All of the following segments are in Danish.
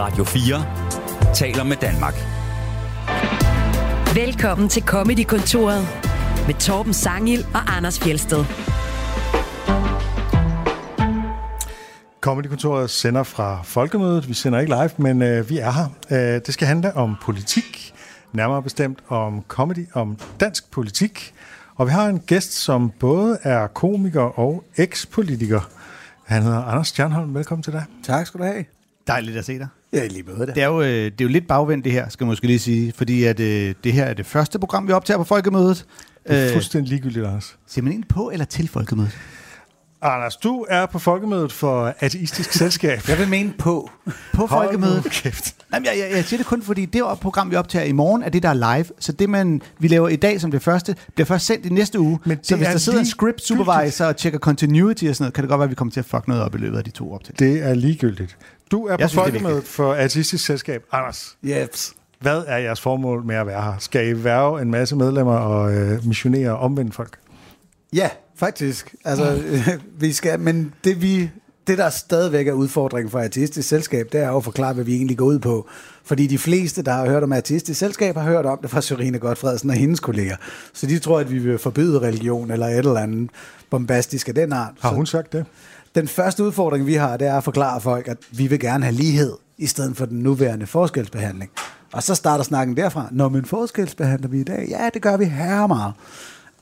Radio 4 taler med Danmark. Velkommen til Comedy-kontoret med Torben Sangil og Anders Fjelsted. Comedy-kontoret sender fra Folkemødet. Vi sender ikke live, men øh, vi er her. Øh, det skal handle om politik, nærmere bestemt om comedy, om dansk politik. Og vi har en gæst, som både er komiker og ekspolitiker. Han hedder Anders Stjernholm. Velkommen til dig. Tak skal du have. Dejligt at se dig. Ja, lige måde det. Det er, jo, øh, det er jo lidt bagvendt det her, skal man måske lige sige, fordi at, øh, det her er det første program, vi optager på Folkemødet. Det er Øh, fuldstændig ligegyldigt, Anders. Siger man egentlig på eller til Folkemødet? Anders, du er på Folkemødet for Ateistisk Selskab. Jeg vil mene på. På Folkemødet? kæft. Jamen, jeg, jeg, jeg siger det kun, fordi det program, vi optager i morgen, er det, der er live. Så det, man, vi laver i dag som det første, bliver først sendt i næste uge. Men så hvis er der sidder en script supervisor og tjekker continuity og sådan noget, kan det godt være, at vi kommer til at fuck noget op i løbet af de to optagelser. Det er ligegyldigt. Du er på Jeg synes, det er Folkemødet for Ateistisk Selskab. Anders, Jeps. hvad er jeres formål med at være her? Skal I værve en masse medlemmer og øh, missionere og omvende folk? Ja, faktisk. Altså, vi skal, men det vi... Det, der stadigvæk er udfordringen for ateistisk selskab, det er jo at forklare, hvad vi egentlig går ud på. Fordi de fleste, der har hørt om ateistisk selskab, har hørt om det fra Sørine Godfredsen og hendes kolleger. Så de tror, at vi vil forbyde religion eller et eller andet bombastisk af den art. Har Så hun sagt det? Den første udfordring, vi har, det er at forklare folk, at vi vil gerne have lighed, i stedet for den nuværende forskelsbehandling. Og så starter snakken derfra. Nå, men forskelsbehandler vi i dag? Ja, det gør vi her meget.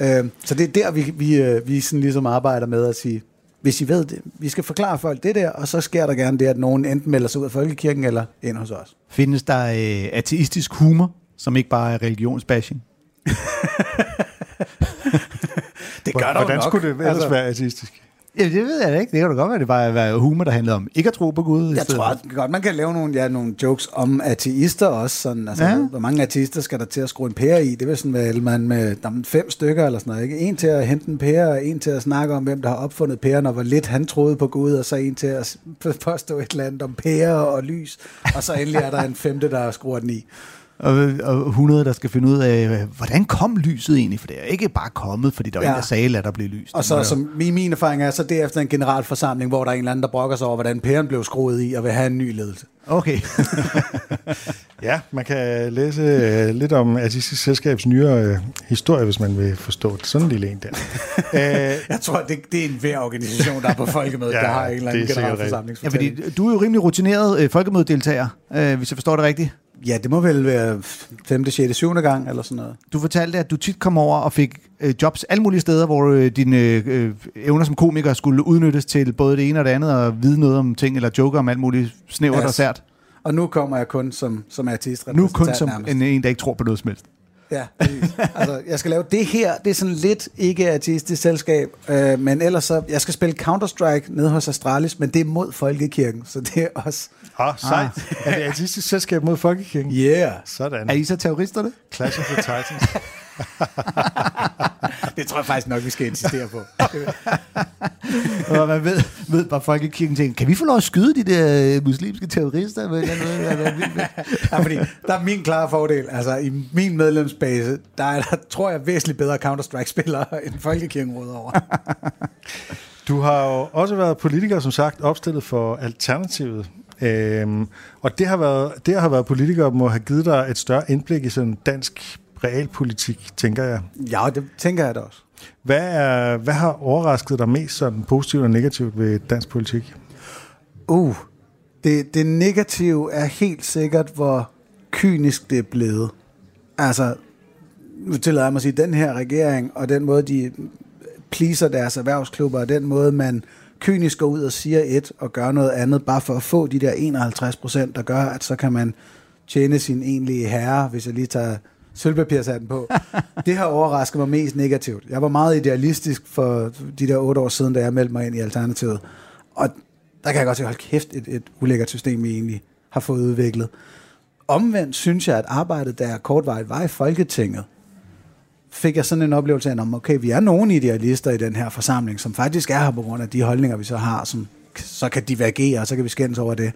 Øh, så det er der, vi, vi, øh, vi sådan ligesom arbejder med at sige, hvis I ved det, vi skal forklare folk det der, og så sker der gerne det, at nogen enten melder sig ud af folkekirken eller ind hos os. Findes der øh, ateistisk humor, som ikke bare er religionsbashing? Det gør der Hvordan nok. skulle det ellers Altså, være ateistisk? Ja, det ved jeg da ikke. Det kan da godt være, det bare er humor, der handler om ikke at tro på Gud. Jeg tror at godt, man kan lave nogle, ja, nogle jokes om ateister også. Sådan, altså, Ja. Hvor mange ateister skal der til at skrue en pære i? Det vil sådan være, man med der er fem stykker eller sådan noget. Ikke? En til at hente en pære, og en til at snakke om, hvem der har opfundet pæren, og hvor lidt han troede på Gud, og så en til at påstå et eller andet om pære og lys. Og så endelig er der en femte, der skruer den i. Og, og 100, der skal finde ud af, hvordan kom lyset egentlig? For det er ikke bare kommet, fordi der var ja. En, der sagde, at der blev lyst. Og så, som min, min erfaring er, så derefter en generalforsamling, hvor der er en eller anden, der brokker sig over, hvordan pæren blev skruet i, og vil have en ny ledelse. Okay. Ja, man kan læse øh, lidt om Ateistisk Selskabs nyere øh, historie, hvis man vil forstå det. Sådan en lille en der. øh, Jeg tror, det, det er en hver organisation, der er på folkemødet, Ja, der har en eller anden det er generalforsamling. ja, fordi du er jo rimelig rutineret øh, folkemødedeltager, øh, hvis jeg forstår det rigtigt. Ja, det må vel være 5., 6., 7. gang eller sådan noget. Du fortalte, at du tit kom over og fik øh, jobs alle mulige steder, hvor øh, dine øh, evner som komiker skulle udnyttes til både det ene og det andet, og vide noget om ting, eller joke om alt muligt snævert Yes. og sært. Og nu kommer jeg kun som, som artist. Nu kun som en, en, der ikke tror på noget som helst. Ja, altså, jeg skal lave det her. Det er sådan lidt ikke artistisk selskab, øh, men ellers så... Jeg skal spille Counter-Strike nede hos Astralis, men det er mod Folkekirken, så det er også... ah, sejt. Er det Ateistisk Selskab mod Folkekirken? Yeah! Sådan. Er I så terroristerne? Clash of the Titans. Det tror jeg faktisk nok, vi skal insistere på. og man ved, ved bare folkekirken tænker, kan vi få lov at skyde de der øh, muslimske terrorister? Med, med, med, med, ja, fordi der er min klare fordel. Altså, i min medlemsbase, der er der, tror jeg, væsentligt bedre Counter-Strike-spillere end Folkekirken råder over. Du har jo også været politiker, som sagt, opstillet for Alternativet. Øhm, og det har, været, det har været politiker, må have givet dig et større indblik i sådan dansk realpolitik, tænker jeg. ja, det tænker jeg da også. Hvad, er, hvad har overrasket dig mest sådan positivt og negativt ved dansk politik? Uh, det, det negative er helt sikkert, hvor kynisk det er blevet. Altså, nu tillader jeg mig at sige, den her regering, og den måde, de pleaser deres erhvervsklubber, og den måde, man kynisk går ud og siger et, og gør noget andet, bare for at få de der 51 procent, der gør, at så kan man tjene sin egentlige herre, hvis jeg lige tager sølvpapirshatten på. det har overrasket mig mest negativt. Jeg var meget idealistisk for de der otte år siden, da jeg meldte mig ind i Alternativet. Og der kan jeg godt sige, hold kæft, et, et ulækkert system, vi egentlig har fået udviklet. Omvendt synes jeg, at arbejdet, der kortvarigt var i Folketinget, fik jeg sådan en oplevelse af, at okay, vi er nogle idealister i den her forsamling, som faktisk er her på grund af de holdninger, vi så har, som så kan divergere, og så kan vi skændes over det.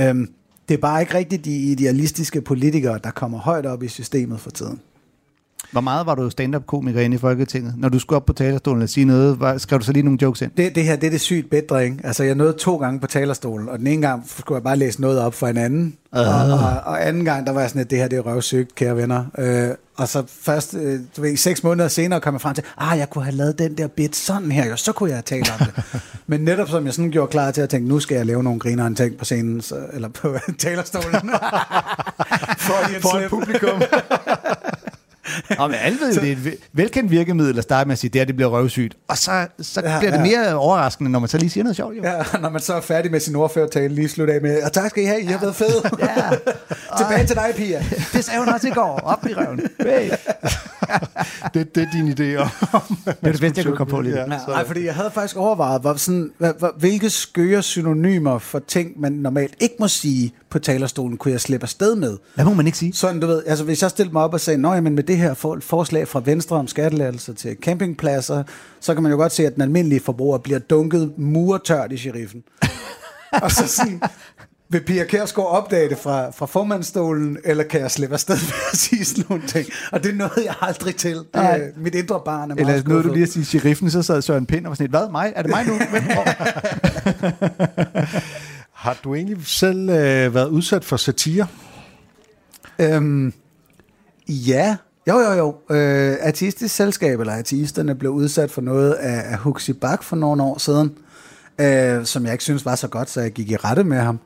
Øhm, det er bare ikke rigtigt de idealistiske politikere, der kommer højt op i systemet for tiden. Hvor meget var du stand-up-komiker inde i Folketinget? Når du skulle op på talerstolen og sige noget, var, skrev du så lige nogle jokes ind? Det, det her, det er det sygt bedre, ikke? Altså, jeg nåede to gange på talerstolen, og den ene gang skulle jeg bare læse noget op for en anden. Uh. Og, og, og, anden gang, der var jeg sådan, at det her, det er røvsygt, kære venner. Øh, og så først, øh, du ved, seks måneder senere kom jeg frem til, ah, jeg kunne have lavet den der bit sådan her, jo, så kunne jeg have talt om det. Men netop som jeg sådan gjorde klar til at tænke, nu skal jeg lave nogle griner en ting på scenen, så, eller på talerstolen. for, For publikum. Og men alle ved jo, det er et velkendt virkemiddel at starte med at sige, det her det bliver røvsygt. Og så, så Ja, bliver det ja. mere overraskende, når man så lige siger noget sjovt. Jo. Ja, når man så er færdig med sin ordførertale, lige slutte af med, og tak skal I have, I har været fede. Ja. Tilbage til dig, Pia. Det sagde hun også i går. Op i røven. Hey. Det, det er din idé om. Det er det bedste, jeg kunne komme på lige. Ja. Nej, fordi jeg havde faktisk overvejet, hvor sådan, hvilke skøre synonymer for ting, man normalt ikke må sige på talerstolen, kunne jeg slippe afsted med. Hvad må man ikke sige? Sådan, du ved, altså hvis jeg stillede mig op og sagde, nej, men med det her for, forslag fra Venstre om skattelædelser til campingpladser, så kan man jo godt se, at den almindelige forbruger bliver dunket muretørt i sheriffen. og så sådan, vil Pia Kjærsgaard opdage det fra, fra formandstolen, eller kan jeg slippe afsted med at sige sådan nogle ting? Og det nåede jeg aldrig til. Det, Nej. mit indre barn er meget Eller noget, du lige at sige sheriffen, så sad Søren Pind og var sådan et, hvad, mig? Er det mig nu? Har du egentlig selv øh, været udsat for satire? Øhm, ja, jo jo jo. Øh, Artistisk Selskab, eller Artisterne, blev udsat for noget af, af Huxi Bak for nogle år siden, øh, som jeg ikke synes var så godt, så jeg gik i rette med ham.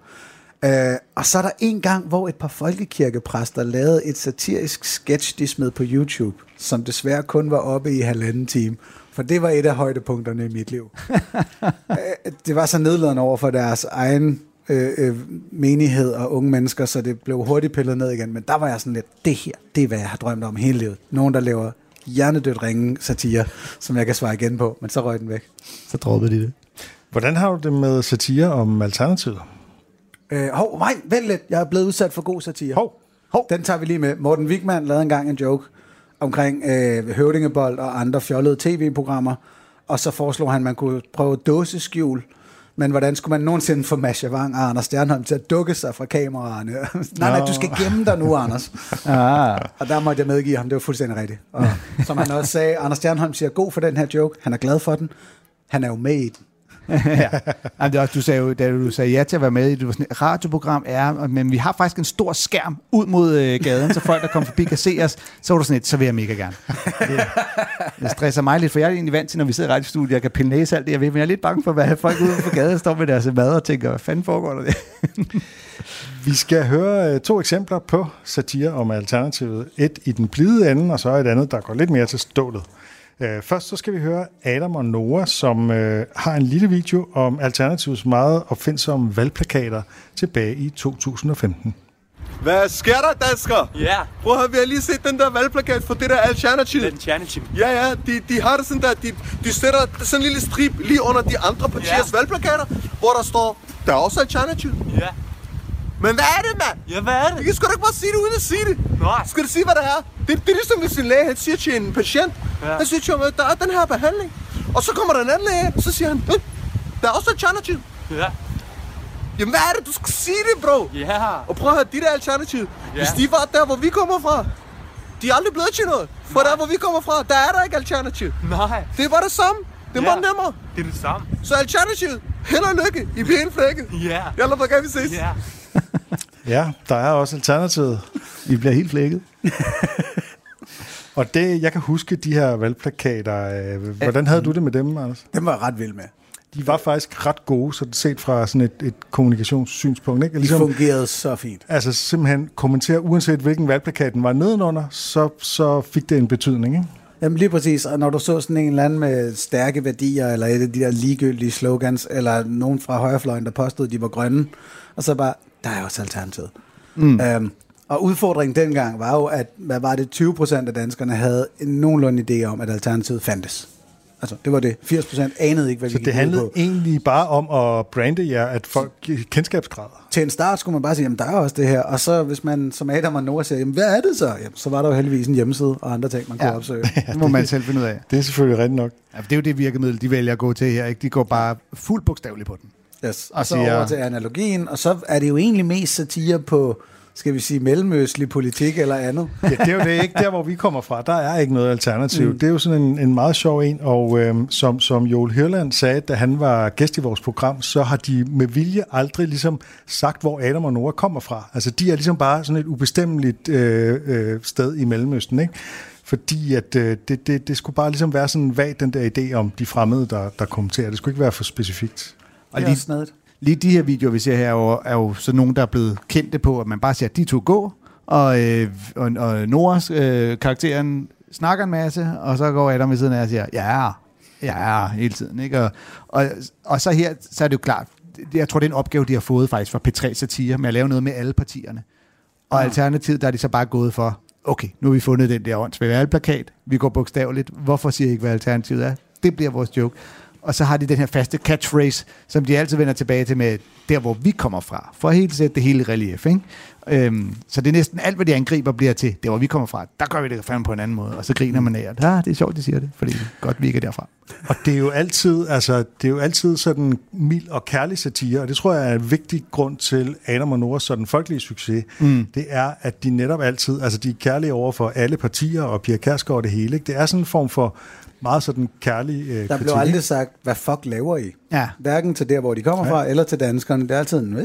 Øh, og så er der en gang, hvor et par folkekirkepræster lavede et satirisk sketch, de smed på YouTube, som desværre kun var oppe i halvanden time. For det var et af højdepunkterne i mit liv. Øh, det var så nedladende over for deres egen øh, øh, menighed og unge mennesker, så det blev hurtigt pillet ned igen. Men der var jeg sådan lidt, det her, det er hvad jeg har drømt om hele livet. Nogen, der laver hjernedødt ringe satire, som jeg kan svare igen på, men så røg den væk. så droppede de det. Hvordan har du det med satire om Alternativet? Øh, hov, nej, vent lidt, jeg er blevet udsat for god satire. Hov, Hov. Den tager vi lige med. Morten Wigman lavede engang en joke omkring øh, høvdingebold og andre fjollede tv-programmer, og så foreslog han, at man kunne prøve dåseskjul. Men hvordan skulle man nogensinde få Masha Wang og Anders Stjernholm til at dukke sig fra kameraerne? nej, nej, du skal gemme dig nu, Anders. Ah. Og der måtte jeg medgive ham, det var fuldstændig rigtigt. Og som han også sagde, Anders Stjernholm siger god for den her joke, han er glad for den, han er jo med i den. ja. Jamen, det du sagde jo, da du sagde ja til at være med i det, var sådan, et radioprogram er, men vi har faktisk en stor skærm ud mod øh, gaden, så folk, der kommer forbi, kan se os. Så var du sådan et, så vil jeg mega gerne. Det, det stresser mig lidt, for jeg er egentlig vant til, når vi sidder i radiostudiet, jeg kan pille næse alt det, jeg ved, men jeg er lidt bange for, hvad folk ude på gaden står med deres mad og tænker, hvad fanden foregår der det? vi skal høre øh, to eksempler på satire om Alternativet. Et i den blide ende, og så et andet, der går lidt mere til stålet. Øh, Først så skal vi høre Adam og Noah, som øh, har en lille video om Alternativets meget opfindsomme valgplakater tilbage i 2015. Hvad sker der, dansker? Ja, Prøv at vi har lige set den der valgplakat for det der alternativ. den alternativ. Ja, ja, de, de har det sådan der, de, de sætter sådan en lille strip lige under de andre partiers Ja. valgplakater, hvor der står, der er også alternativ. Ja. Men hvad er det, mand? Ja, hvad er det? kan sgu da ikke bare sige det uden at sige det. Nej. Skal du sige, hvad det er? Det, det er ligesom, hvis en læge han siger til en patient, Ja. han siger til ham, at der er den her behandling. Og så kommer der en anden læge, og så siger han, "Øh, der er også alternativ. Ja. Jamen hvad er det? Du skal sige det, bro. Ja. Og prøv at høre, de der alternativ, Ja. hvis de var der, hvor vi kommer fra, de er aldrig blevet til noget. For der, hvor vi kommer fra, der er der ikke alternativ. Nej. Det bare det samme. Det er Ja. nemmere. Det er det samme. Så alternativet, held og lykke i pæne flækket. Ja. Jalla, hvor kan vi ses? Ja. Ja, der er også Alternativet. Vi bliver helt flækket. Og det, jeg kan huske de her valgplakater. Øh, hvordan havde du det med dem, Anders? Den var jeg ret vild med. De var faktisk ret gode, så set fra sådan et, et kommunikationssynspunkt. Ikke? De Ligesom, fungerede så fint. altså simpelthen kommentere, uanset hvilken valgplakaten var nedenunder, så, så fik det en betydning. Ikke? Jamen lige præcis, og når du så sådan en eller anden med stærke værdier, eller et af de der ligegyldige slogans, eller nogen fra højrefløjen, der påstod, de var grønne, og så bare, der er også alternativet. Mm. Øhm, og udfordringen dengang var jo, at hvad var det, 20 procent af danskerne havde en nogenlunde idé om, at alternativet fandtes. Altså, det var det. 80 procent anede ikke, hvad Så det handlede på. egentlig bare om at brande jer, at folk kendskabsgrader. Til en start skulle man bare sige, jamen der er også det her. Og så hvis man som Adam og Noah siger, jamen hvad er det så? Jamen, så var der jo heldigvis en hjemmeside og andre ting, man kunne Ja. opsøge. Det må man selv finde ud af. Det er selvfølgelig rigtigt nok. Ja, for det er jo det virkemiddel, de vælger at gå til her. Ikke? De går bare fuldt bogstaveligt på den. Yes. Og Og så siger- over til analogien, og så er det jo egentlig mest satire på skal vi sige, mellemøstlig politik eller andet. Ja, det er jo det ikke der, hvor vi kommer fra. Der er ikke noget alternativ. Mm. Det er jo sådan en, en meget sjov en, og øhm, som, som Joel Hirland sagde, da han var gæst i vores program, så har de med vilje aldrig ligesom sagt, hvor Adam og Nora kommer fra. Altså, de er ligesom bare sådan et ubestemmeligt øh, øh, sted i Mellemøsten, ikke? Fordi at øh, det, det, det skulle bare ligesom være sådan vag, den der idé om de fremmede, der, der kommenterer. Det skulle ikke være for specifikt. Og lige, snedigt. lige de her videoer, vi ser her, er jo, er jo sådan nogle, der er blevet kendte på, at man bare at de to gå, og, øh, og, og Noras øh, karakteren snakker en masse, og så går Adam ved siden af og siger, ja, ja, hele tiden. Ikke? Og, og, og så her, så er det jo klart, jeg tror, det er en opgave, de har fået faktisk fra P3 Satire, med at lave noget med alle partierne. Og Ah. alternativet, der er de så bare gået for, okay, nu har vi fundet den der åndsvære valgplakat, vi går bogstaveligt, hvorfor siger I ikke, hvad alternativet er? Det bliver vores joke. Og så har de den her faste catchphrase, som de altid vender tilbage til med, der hvor vi kommer fra, for at helt sætte det hele i relief. Ikke? Øhm, så det er næsten alt, hvad de angriber, bliver til, der hvor vi kommer fra, der gør vi det fandme på en anden måde. Og så griner man af, at ah, det er sjovt, de siger det, fordi godt vi ikke er derfra. Og det er jo altid, altså, det er jo altid sådan mild og kærlig satire, og det tror jeg er en vigtig grund til Adam og Noras sådan folkelige succes. Mm. Det er, at de netop altid, altså de er kærlige over for alle partier og Pia Kærsgaard og det hele. Ikke? Det er sådan en form for meget sådan kærlig øh, Der kritik. blev aldrig sagt, hvad fuck laver I? Ja. Hverken til der, hvor de kommer fra, eller til danskerne. Det er altid øh,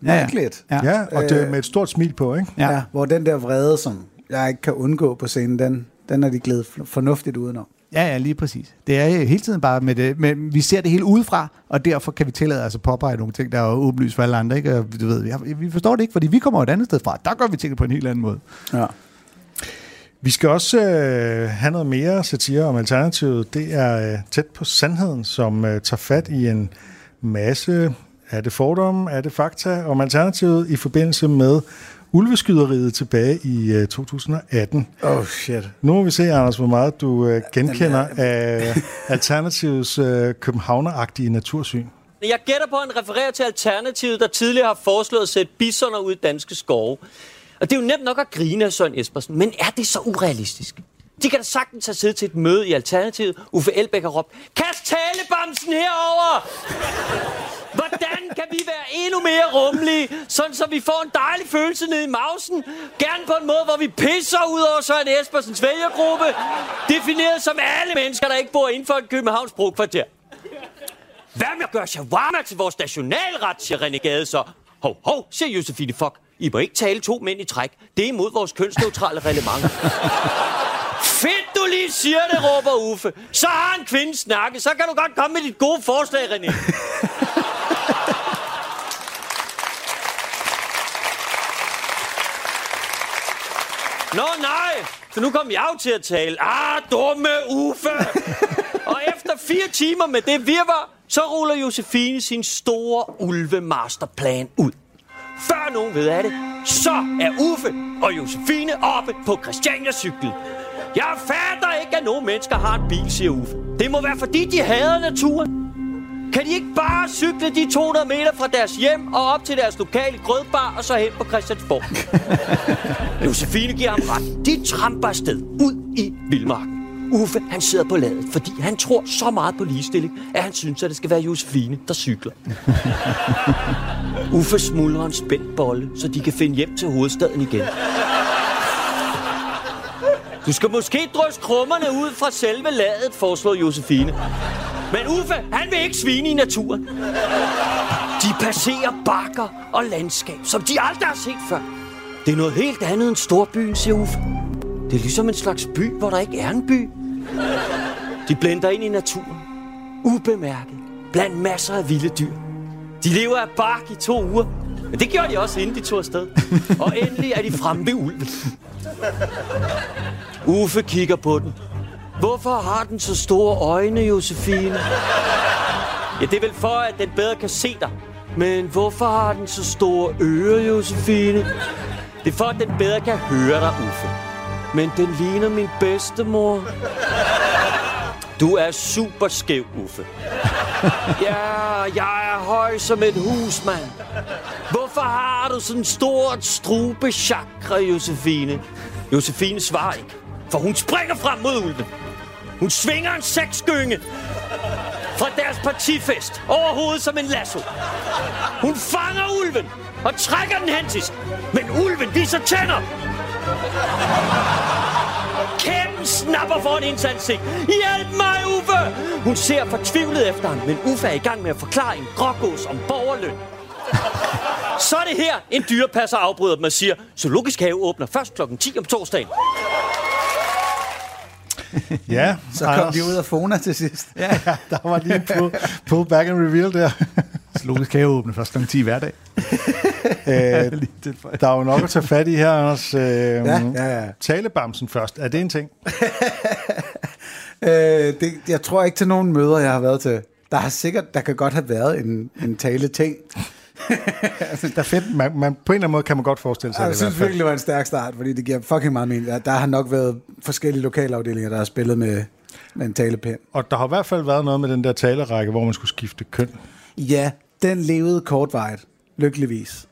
mærkeligt. Ja. Ja, og det er Øh, med et stort smil på, ikke? Ja. Ja. ja. Hvor den der vrede, som jeg ikke kan undgå på scenen, den, den er de glædet fornuftigt udenom. Ja, ja, lige præcis. Det er hele tiden bare med det, men vi ser det hele udefra, og derfor kan vi tillade os at påpege nogle ting, der er åbenlyst for alle andre. Ikke? Og du ved, vi- vi forstår det ikke, fordi vi kommer et andet sted fra. Der gør vi tingene på en helt anden måde. Ja. Vi skal også øh, have noget mere satire om Alternativet. Det er øh, tæt på sandheden, som øh, tager fat i en masse, er det fordomme, er det fakta om Alternativet i forbindelse med ulveskyderiet tilbage i øh, 2018. Oh shit. Nu må vi se, Anders, hvor meget du øh, genkender af Alternativets øh, københavneragtige natursyn. Jeg gætter på, at han refererer til Alternativet, der tidligere har foreslået at sætte bisoner ud i danske skove. Og det er jo nemt nok at grine af Søren Espersen, men er det så urealistisk? De kan da sagtens have siddet til et møde i Alternativet. Uffe Elbæk har råbt, kast talebamsen herover! Hvordan kan vi være endnu mere rummelige, sådan så vi får en dejlig følelse ned i mausen? Gerne på en måde, hvor vi pisser ud over Søren Espersens vælgergruppe, defineret som alle mennesker, der ikke bor inden for et Københavns brugkvarter. Hvad med at gøre shawarma til vores nationalret, siger René Gade så. Hov, hov, siger Josefine Fock. I må ikke tale to mænd i træk. Det er imod vores kønsneutrale reglement. Fedt, du lige siger det, råber Uffe. Så har en kvinde snakket. Så kan du godt komme med dit gode forslag, René. Nå nej, så nu kom jeg jo til at tale. Ah, dumme Uffe! Og efter fire timer med det virvar, så ruller Josefine sin store ulve-masterplan ud. Før nogen ved af det, så er Uffe og Josefine oppe på Christiania cykel. Jeg fatter ikke, at nogen mennesker har en bil, siger Uffe. Det må være, fordi de hader naturen. Kan de ikke bare cykle de 200 meter fra deres hjem og op til deres lokale grødbar og så hen på Christiansborg? Josefine giver ham ret. De tramper afsted ud i vildmarken. Uffe, han sidder på ladet, fordi han tror så meget på ligestilling, at han synes, at det skal være Josefine, der cykler. Uffe smuldrer en spændt bolle, så de kan finde hjem til hovedstaden igen. Du skal måske drysse krummerne ud fra selve ladet, foreslår Josefine. Men Uffe, han vil ikke svine i naturen. De passerer bakker og landskab, som de aldrig har set før. Det er noget helt andet end storbyen, siger Uffe. Det er ligesom en slags by, hvor der ikke er en by. De blænder ind i naturen. Ubemærket. Blandt masser af vilde dyr. De lever af bark i to uger. Men det gjorde de også, inden de tog afsted. Og endelig er de fremme ved ulven. Uffe kigger på den. Hvorfor har den så store øjne, Josefine? Ja, det er vel for, at den bedre kan se dig. Men hvorfor har den så store ører, Josefine? Det er for, at den bedre kan høre dig, Uffe. Men den ligner min bedstemor. Du er super skæv, Uffe. Ja, jeg er høj som et hus, mand. Hvorfor har du sådan stort stort strubechakra, Josefine? Josefine svarer ikke, for hun springer frem mod ulven. Hun svinger en seksgynge. fra deres partifest over hovedet som en lasso. Hun fanger ulven og trækker den hen til sig. Men ulven viser tænder. Kæmpen snapper foran hendes ansigt. Hjælp mig, Uffe! Hun ser fortvivlet efter ham, men Uffe er i gang med at forklare en grågås om borgerløn. Så er det her, en dyrepasser afbryder dem og siger, Zoologisk Have åbner først kl. 10 om torsdagen. Ja, Så kom de ud af Fona til sidst. Ja, der var lige pull, pull back and reveal der. Logisk kan jo åbne først kl. 10 hver dag. Øh, Lige tilføje. der er jo nok at tage fat i her, Anders. Øh, Ja, ja, ja. Talebamsen først. Er det en ting? Øh, det, jeg tror ikke til nogen møder, jeg har været til. Der har sikkert, der kan godt have været en, en tale ting. Der er fedt. Man, man, på en eller anden måde kan man godt forestille sig Jeg det i synes virkelig, det var en stærk start, fordi det giver fucking meget mening. Der, der har nok været forskellige lokalafdelinger, der har spillet med, med en talepind. Og der har i hvert fald været noget med den der talerække, hvor man skulle skifte køn. Ja, den levede kortvarigt, lykkeligvis.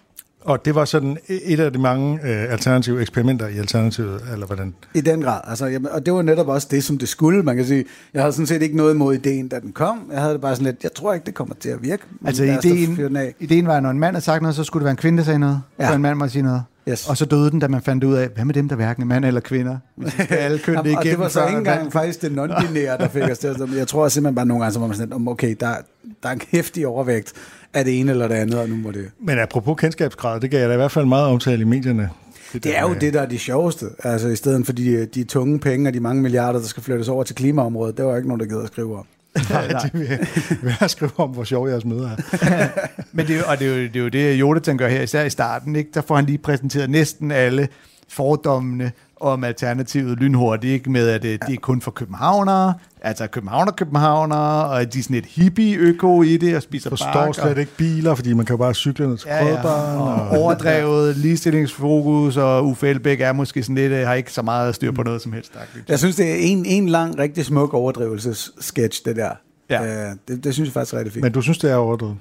Og det var sådan et af de mange øh, alternative eksperimenter i Alternativet, eller hvordan? I den grad. Altså, jamen, og det var netop også det, som det skulle. Man kan sige, jeg havde sådan set ikke noget imod ideen, da den kom. Jeg havde det bare sådan lidt, jeg tror ikke, det kommer til at virke. Altså ideen, ideen var, at når en mand havde sagt noget, så skulle det være en kvinde, der sagde noget. Ja. Så en mand måtte sige noget. Yes. Og så døde den, da man fandt ud af, hvad med dem, der hverken er mand eller kvinder? Vi skal Alle køn det Jamen, og det igennem. var så ikke mand- engang faktisk det non-binære, der fik os til. at- Jeg tror simpelthen bare nogle gange, så var man sådan, okay, der, der er en hæftig overvægt af det ene eller det andet, og nu må det... Men apropos kendskabsgrad, det gav jeg da i hvert fald meget omtale i medierne. Det er jo det, der er det sjoveste. Altså i stedet for de, de tunge penge og de mange milliarder, der skal flyttes over til klimaområdet, det var ikke nogen, der gider at skrive om. Nej, det vil jeg, vil jeg skrive om, hvor sjov jeres møder er. Men det, er og det er, jo, det er jo det, Jonathan gør her, især i starten. Ikke? Der får han lige præsenteret næsten alle fordommene om alternativet lynhurtigt, ikke? med at det, det er kun for københavnere, altså københavner københavnere, og de er sådan et hippie-øko i det, og spiser Forstår bak, slet ikke biler, fordi man kan jo bare cykle ned til Ja, ja. Krødbaren. Og overdrevet ligestillingsfokus, og Uffe Elbæk er måske sådan lidt, øh, har ikke så meget styr på noget som helst. Jeg synes, det er en, en lang, rigtig smuk overdrivelsessketch, det der. Ja. Øh, det, det synes jeg faktisk er rigtig fint. Men du synes, det er overdrevet?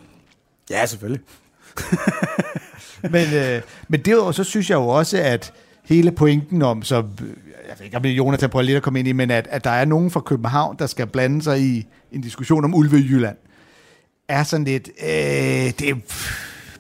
ja, selvfølgelig. Men, øh, men derudover så synes jeg jo også, at hele pointen om, så jeg ved ikke, om det er Jonathan prøver lidt at komme ind i, men at, at der er nogen fra København, der skal blande sig i en diskussion om ulve i Jylland, er sådan lidt, øh, det er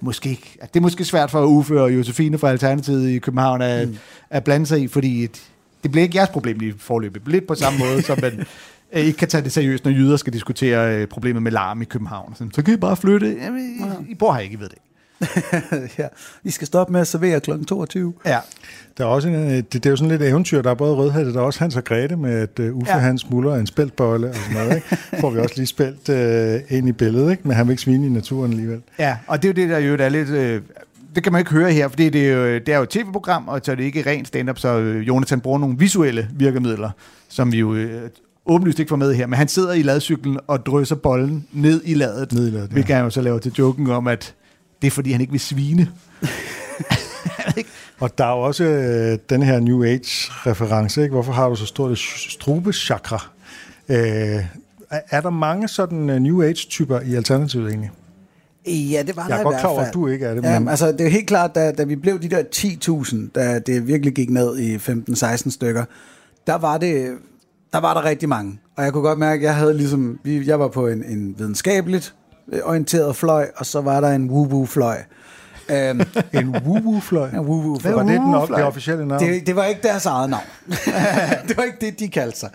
måske ikke, det er måske svært for Uffe og Josefine fra Alternativet i København at, mm. at blande sig i, fordi et, det bliver ikke jeres problem lige forløbet. Lidt på samme måde, som man øh, ikke kan tage det seriøst, når jyder skal diskutere øh, problemet med larm i København. Så kan I bare flytte. Jamen, I, I bor her ikke, I ved det. ja. Vi skal stoppe med at servere kl. 22. Ja. Der er også en, øh, det, det er jo sådan lidt eventyr. Der er både rødhættet, der er også Hans og Grete med, at uh, Uffe ja. Ja. han smuldrer en spæltbolle og sådan noget. Ikke? Får vi også lige spældt uh, ind i billedet, ikke? men han vil ikke svine i naturen alligevel. Ja, og det er jo det, der jo er lidt... Øh, det kan man ikke høre her, fordi det er jo, det er jo et tv-program, og så er det ikke rent stand-up, så Jonathan bruger nogle visuelle virkemidler, som vi jo øh, åbenlyst ikke får med her. Men han sidder i ladcyklen og drysser bolden ned i ladet, Ned i ladet, ja. hvilket han jo så laver til joken om, at det er fordi, han ikke vil svine. Og der er jo også øh, den her New Age-reference. Ikke? Hvorfor har du så stort et strubechakra? Øh, er, er der mange sådan uh, New Age-typer i Alternativet egentlig? Ja, det var Jeg er der i godt hvert klar over, fald. at du ikke er det, men- altså, det er helt klart, da, da vi blev de der 10.000, da det virkelig gik ned i 15-16 stykker, der var det der var der rigtig mange. Og jeg kunne godt mærke, at jeg havde ligesom, jeg var på en, en videnskabeligt orienteret fløj, og så var der en woo-woo-fløj. Um, En woo-woo-fløj? en woo-woo-fløj. Var det den op, det officielle navn? Det, det var ikke deres eget navn. det var ikke det, de kaldte sig.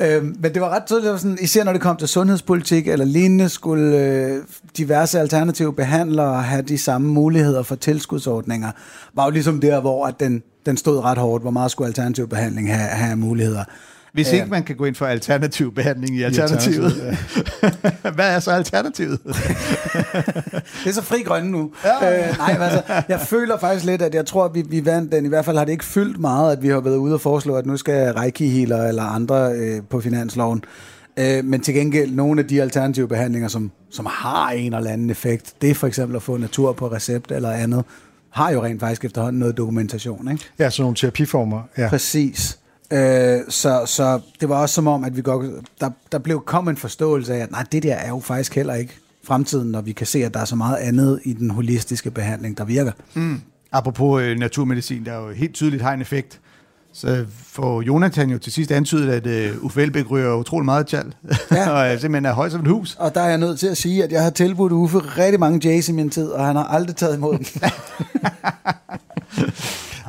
Øhm, men det var ret tydeligt, var sådan, især når det kom til sundhedspolitik eller lignende, skulle øh, diverse alternative behandlere have de samme muligheder for tilskudsordninger. Var jo ligesom der, hvor at den, den stod ret hårdt, hvor meget skulle alternativ behandling have, have muligheder. Hvis Ja. ikke man kan gå ind for alternativ behandling i alternativet. Alternativet, Hvad er så alternativet? Det er så fri grønne nu. Ja. Øh, nej, men altså, jeg føler faktisk lidt, at jeg tror, at vi, vi vandt den. I hvert fald har det ikke fyldt meget, at vi har været ude og foreslå, at nu skal reiki healer eller andre øh, på finansloven. Øh, men til gengæld, nogle af de alternative behandlinger, som, som har en eller anden effekt, det er for eksempel at få natur på recept eller andet, har jo rent faktisk efterhånden noget dokumentation. Ikke? Ja, sådan nogle terapiformer. Ja. Præcis. Øh, så, så det var også som om, at vi godt, der, der blev kom en forståelse af, at nej, det der er jo faktisk heller ikke fremtiden, når vi kan se, at der er så meget andet i den holistiske behandling, der virker. Apropos øh, naturmedicin, der jo helt tydeligt har en effekt, Så får Jonathan jo til sidst antydet, at uh, Uffe Elbæk ryger utrolig meget tjal, Ja. og uh, simpelthen er høj som et hus. Og der er jeg nødt til at sige, at jeg har tilbudt Uffe rigtig mange Jays i min tid, og han har aldrig taget imod dem.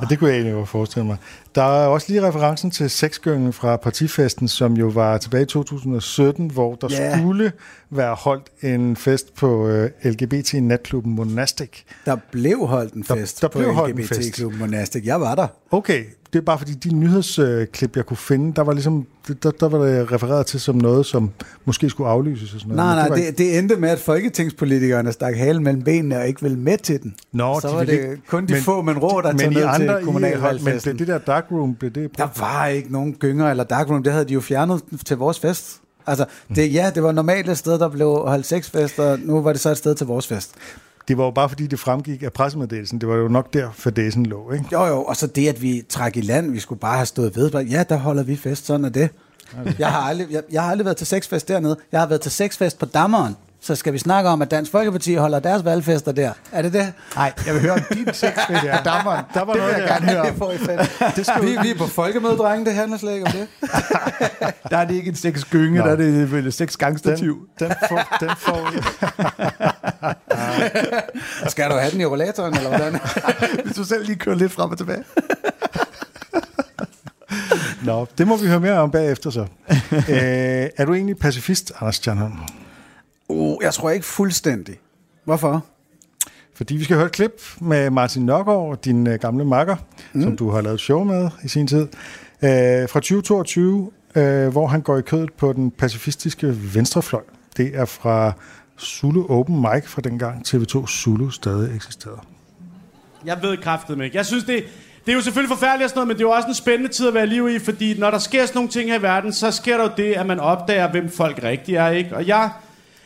Ja, det kunne jeg egentlig godt forestille mig. Der er også lige referencen til sexgyngen fra partifesten, som jo var tilbage i 2017, hvor der yeah. skulle være holdt en fest på øh, LGBT-natklubben Monastic. Der blev holdt en Der- fest der på blev holdt. LGBT-klubben Monastic. Jeg var der. Okay, det er bare fordi de nyhedsklip, jeg kunne finde, der var ligesom, der, der var det refereret til som noget, som måske skulle aflyses og sådan noget. Nej, nej, var det, ikke- det endte med, at folketingspolitikerne stak halen mellem benene og ikke ville med til den. Nå, så de var det ikke- kun de men- få, men rå, der tog men i ned andre til holdt, men kommunalvalgfesten. blev det der darkroom, blev det Der var ikke nogen gynger eller darkroom, det havde de jo fjernet til vores fest. Altså, det, ja, det var normalt et sted, der blev holdt sexfest, og nu var det så et sted til vores fest. Det var jo bare fordi, det fremgik af pressemeddelelsen. Det var jo nok der, fadesen lå, ikke? Jo, jo, og så det, at vi trak i land, vi skulle bare have stået ved. Ja, der holder vi fest, sådan er det. Jeg har, aldrig, jeg, jeg har aldrig været til sexfest dernede. Jeg har været til sexfest på Dammeren. Så skal vi snakke om, at Dansk Folkeparti holder deres valgfester der. Er det det? Nej, jeg vil høre om din sexfest på dammeren. Der var det noget jeg der. gerne høre om. Det fandme. vi, vi er på folkemøde, drenge. Det handler slet ikke om det. Der er det ikke en sexgynge, der er det vel et sexgangstativ. Den, den, får, den får Skal du have den i rollatoren, eller hvordan? Hvis du selv lige kører lidt frem og tilbage. Nå, det må vi høre mere om bagefter så. Æ, er du egentlig pacifist, Anders Stjernholm? Uh, jeg tror ikke fuldstændig. Hvorfor? Fordi vi skal høre et klip med Martin Nørgaard, din øh, gamle makker, mm. som du har lavet show med i sin tid, øh, fra 2022, øh, hvor han går i kødet på den pacifistiske venstrefløj. Det er fra Zulu Open Mic fra dengang TV2 Zulu stadig eksisterede. Jeg ved kraftet ikke. Jeg synes, det, det er jo selvfølgelig forfærdeligt og sådan noget, men det er jo også en spændende tid at være liv i, fordi når der sker sådan nogle ting her i verden, så sker der jo det, at man opdager, hvem folk rigtig er, ikke? Og jeg,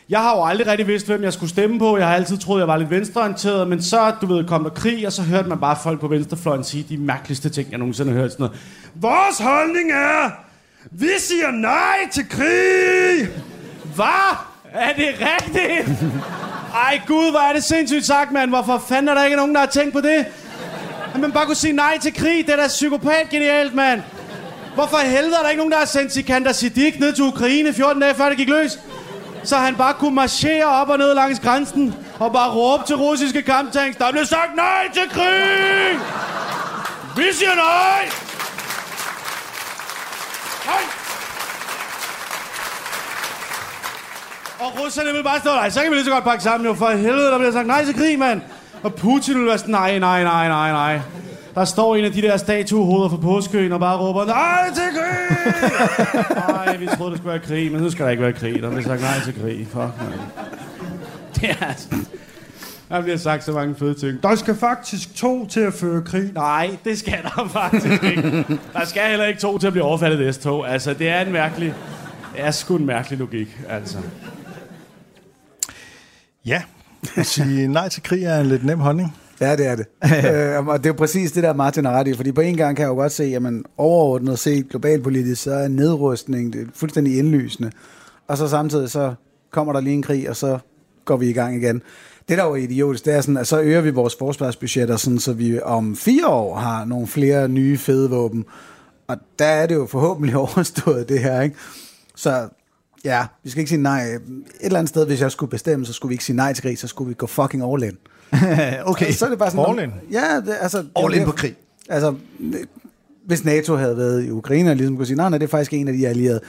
jeg har jo aldrig rigtig vidst, hvem jeg skulle stemme på. Jeg har altid troet, jeg var lidt venstreorienteret, men så, du ved, kom der krig, og så hørte man bare folk på venstrefløjen sige de mærkeligste ting, jeg nogensinde har hørt. Sådan noget. Vores holdning er, vi siger nej til krig! Hvad? Er det rigtigt? Ej gud, hvor er det sindssygt sagt, mand. Hvorfor fanden er der ikke nogen, der har tænkt på det? At man bare kunne sige nej til krig, det er da psykopat genialt, mand. Hvorfor helvede er der ikke nogen, der har sendt Sikander Siddiq ned til Ukraine 14 dage før det gik løs? Så han bare kunne marchere op og ned langs grænsen og bare råbe til russiske kamptanks, der blev sagt nej til krig! Vi siger nej! Nej! Og russerne vil bare stå, nej, så kan vi lige så godt pakke sammen jo. For helvede, der bliver sagt nej til krig, mand. Og Putin vil være sådan, nej, nej, nej, nej, nej. Der står en af de der statuehoveder fra påskøen og bare råber, nej til krig! Nej, vi troede, der skulle være krig, men nu skal der ikke være krig. Der bliver sagt nej til krig. Fuck, man. Det er altså... Der bliver sagt så mange fede ting. Der skal faktisk to til at føre krig. Nej, det skal der faktisk ikke. Der skal heller ikke to til at blive overfaldet af S-tog. Altså, det er en mærkelig... Det er sgu en mærkelig logik, altså. Ja, at sige nej til krig er en lidt nem holdning. Ja, det er det. øh, og det er jo præcis det der, Martin har ret i, fordi på en gang kan jeg jo godt se, at man overordnet set globalpolitisk, så er nedrustning det er fuldstændig indlysende. Og så samtidig, så kommer der lige en krig, og så går vi i gang igen. Det, der er jo idiotisk, det er sådan, at så øger vi vores forsvarsbudgetter, sådan, så vi om fire år har nogle flere nye fede våben. Og der er det jo forhåbentlig overstået, det her, ikke? Så ja, vi skal ikke sige nej. Et eller andet sted, hvis jeg skulle bestemme, så skulle vi ikke sige nej til krig, så skulle vi gå fucking all in. okay. Så er det bare sådan, All in? Ja, det, altså... All in på krig. Altså, hvis NATO havde været i Ukraine, og ligesom kunne sige, nej, nej, det er faktisk en af de allierede.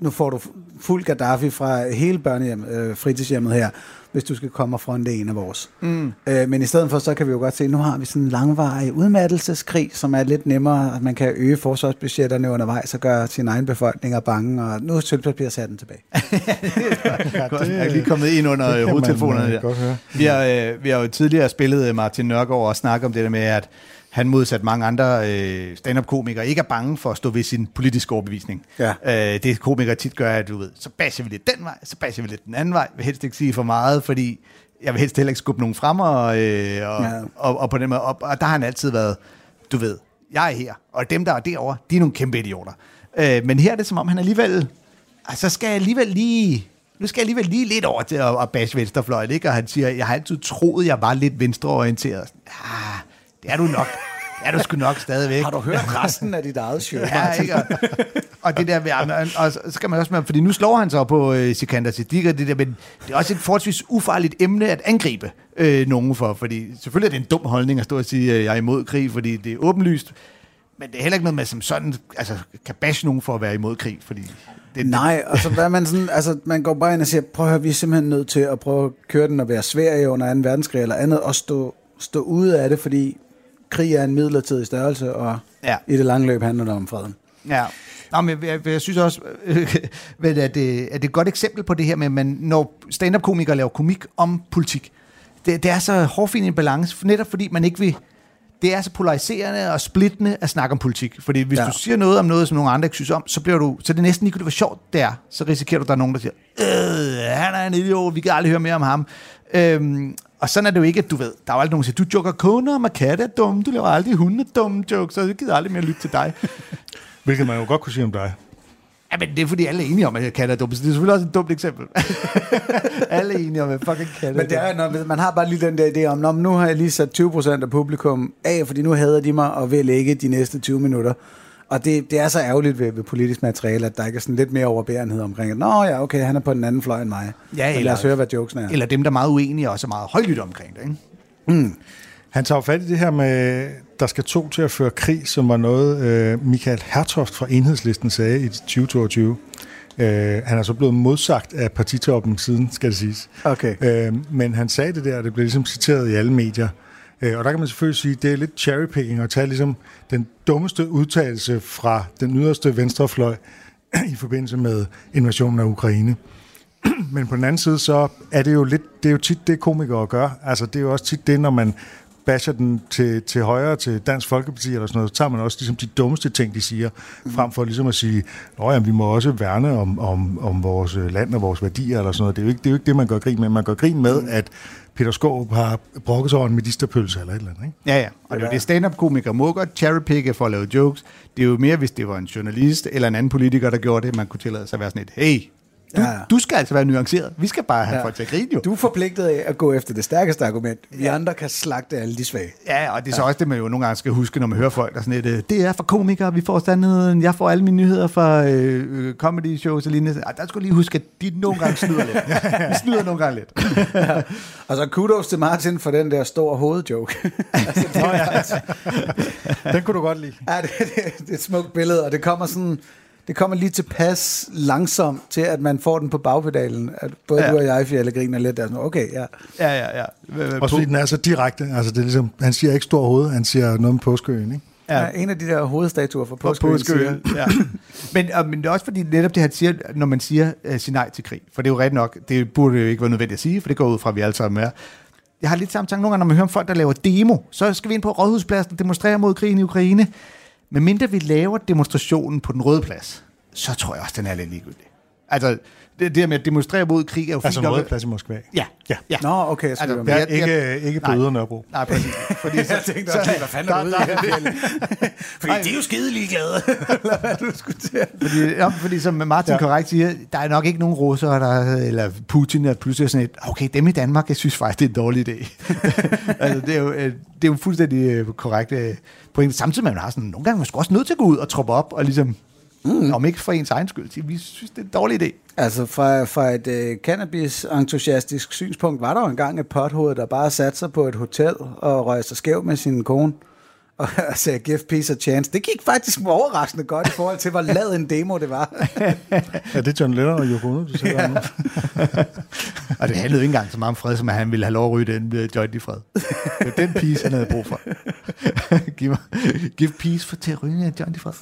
Nu får du fuld Gaddafi fra hele børnehjem, øh, fritidshjemmet her, hvis du skal komme og fronte en af vores. Mm. Øh, men i stedet for, så kan vi jo godt se, nu har vi sådan en langvarig udmattelseskrig, som er lidt nemmere, at man kan øge forsvarsbudgetterne undervejs og gøre sin egen befolkning bange, og nu er sølvpapirshatten tilbage. Ja, Godt. Jeg er lige kommet ind under det øh, man, hovedtelefonerne øh, der. godt høre. Vi har, øh, vi har jo tidligere spillet øh, Martin Nørgaard og snakket om det der med, at han modsat mange andre øh, stand-up-komikere ikke er bange for at stå ved sin politiske overbevisning. Ja. Øh, det komikere tit gør, at du ved, så basher vi lidt den vej, så basher vi lidt den anden vej. Jeg vil helst ikke sige for meget, fordi jeg vil helst heller ikke skubbe nogen frem, og, øh, og, Ja. og, og, på den måde, og, og der har han altid været, du ved, jeg er her, og dem, der er derovre, de er nogle kæmpe idioter. Øh, men her er det som om, han alligevel, altså skal jeg alligevel lige, nu skal jeg alligevel lige lidt over til at, at bashe venstrefløjen, ikke? Og han siger, jeg har altid troet, jeg var lidt venstreorienteret. Ah, det er du nok. er du sgu nok stadigvæk. Har du hørt resten af dit eget show? Ja, ikke? Og, og det der ved, og, og så skal man også med, fordi nu slår han sig på øh, Sikander Siddiq, og det der, men det er også et forholdsvis ufarligt emne at angribe øh, nogen for, fordi selvfølgelig er det en dum holdning at stå og sige, at jeg er imod krig, fordi det er åbenlyst, men det er heller ikke noget med, som sådan altså, kan bashe nogen for at være imod krig, fordi det, Nej, altså, hvad er man, sådan, altså, man går bare ind og siger, prøv at høre, vi er simpelthen nødt til at prøve at køre den og være Sverige under 2. verdenskrig eller andet, og stå, stå ude af det, fordi krig er en midlertidig størrelse, og Ja. i det lange løb handler det om freden. Ja. Nå, men jeg, jeg, jeg synes også, øh, at, det, at det er et godt eksempel på det her med, at man, når stand-up-komikere laver komik om politik, det, det er så hårfin en balance, netop fordi man ikke vil... Det er så polariserende og splittende at snakke om politik. Fordi hvis ja. Du siger noget om noget, som nogle andre ikke synes om, så bliver du... Så er det næsten ikke, hvor sjovt det er. Så risikerer du, at der er nogen, der siger, øh, han er en idiot, vi kan aldrig høre mere om ham. Øhm, og sådan er det jo ikke, at du ved. Der er jo aldrig nogen, der siger, du joker kunder, og katte er dumme, du laver aldrig hunde dumme jokes, så jeg gider aldrig mere lytte til dig. Hvilket man jo godt kunne sige om dig. Ja, men det er fordi, alle er enige om, at katte er dumme, så det er selvfølgelig også et dumt eksempel. alle er enige om, at fucking katte Men det er, når, man har bare lige den der idé om, "Nå, men nu har jeg lige sat 20% af publikum af, fordi nu hader de mig og vil ikke de næste 20 minutter. Og det, det er så ærgerligt ved, ved politisk materiale, at der ikke er sådan lidt mere overbærenhed omkring, at nå ja, okay, han er på den anden fløj end mig. Ja, eller- lad os høre, hvad jokesen er. Eller dem, der er meget uenige og også er meget højlydt omkring det, ikke? Han tager fat i det her med, der skal to til at føre krig, som var noget, øh, Michael Hertoft fra Enhedslisten sagde i 2022. Øh, han er så blevet modsagt af partitoppen siden, skal det siges. Okay. Øh, men han sagde det der, og det blev ligesom citeret i alle medier. Øh, og der kan man selvfølgelig sige, at det er lidt cherrypicking at tage ligesom den dummeste udtalelse fra den yderste venstrefløj i forbindelse med invasionen af Ukraine. Men på den anden side, så er det jo lidt, det er jo tit det, komikere gør. Altså, det er jo også tit det, når man basher den til, til højre, til Dansk Folkeparti eller sådan noget, så tager man også ligesom de dummeste ting, de siger, frem for ligesom at sige, at vi må også værne om, om, om vores øh, land og vores værdier eller sådan noget. Det er, jo ikke, det er jo ikke det, man gør grin med. Man gør grin med, at Peter Skåb har brokket sig over en medisterpølse eller et eller andet. Ikke? Ja, ja. Og det er jo det, stand-up-komikere må godt cherrypicke for at lave jokes. Det er jo mere, hvis det var en journalist eller en anden politiker, der gjorde det, man kunne tillade sig at være sådan et, hey, du, Ja, ja, ja. du skal altså være nuanceret. Vi skal bare have ja. Ja. folk til at grine jo. Du er forpligtet af at gå efter det stærkeste argument. Vi andre kan slagte alle de svage. Ja, og det er så også det, man jo nogle gange skal huske, når man hører folk, der er sådan et, øh, det er for komikere, vi får sandheden, jeg får alle mine nyheder fra øh, øh, comedy shows og lignende. Ej, der skulle lige huske, at de nogle gange snyder lidt. De snyder nogle gange lidt. Og så kudos til Martin for den der store hovedjoke. altså, det, Den kunne du godt lide. ja, det, det, det er et smukt billede, og det kommer sådan... Det kommer lige tilpas langsomt til, at man får den på bagpedalen. At både Ja. du og jeg, Fjelle, griner lidt. Der er sådan, okay, ja. Ja, ja, ja. Også fordi den er så direkte. Altså, det er ligesom, han siger ikke stor hoved, han siger noget med påskøen. Ikke? ja. ja. En af de der hovedstatuer for På påskeøen påskeøen. Ja. men, og, men det er også fordi netop det, han siger, når man siger, uh, sig nej til krig. For det er jo ret nok, det burde jo ikke være nødvendigt at sige, for det går ud fra, at vi alle sammen er. Jeg har lidt samme tanke nogle gange, når man hører om folk, der laver demo. Så skal vi ind på Rådhuspladsen og demonstrere mod krigen i Ukraine. Men mindre vi laver demonstrationen på den røde plads, så tror jeg også, den er lidt ligegyldig. Altså, det, det her med at demonstrere mod krig er jo Altså fint nok. Røde Plads i Moskva. Ja, Ja. ja. Nå, okay, jeg skal Altså, altså, Det er Jeg- jeg- ikke, ikke på. Ydre Nørrebro. Nej, præcis. Fordi så, Jeg tænkte også, hvad fanden er ude? Fordi de er jo skide ligeglade. Eller hvad du skulle til at- Fordi, ja, fordi som Martin ja. Korrekt siger, der er nok ikke nogen russere, der, eller Putin, der pludselig er sådan et, okay, dem i Danmark, jeg synes faktisk, det er en dårlig idé. altså, det, er jo, øh, det er jo fuldstændig øh, korrekt øh, point. Samtidig med, at man har sådan, nogle gange er man sgu også nødt til at gå ud og troppe op, og ligesom, mm. om ikke for ens egen skyld, vi synes, det er en dårlig idé. Altså fra, fra et øh, cannabis-entusiastisk synspunkt, var der jo engang et pothoved, der bare satte sig på et hotel og røg sig skæv med sin kone og sagde, give peace a chance. Det gik faktisk overraskende godt i forhold til, hvor lad en demo det var. Ja, det er John Lennon og Yoko Ono, du sidder nu. Og det handlede ikke engang så meget om fred, som at han ville have lov at ryge den uh, joint i fred. Det var den peace, han havde brug for. give, give peace for til at ryge en joint i fred.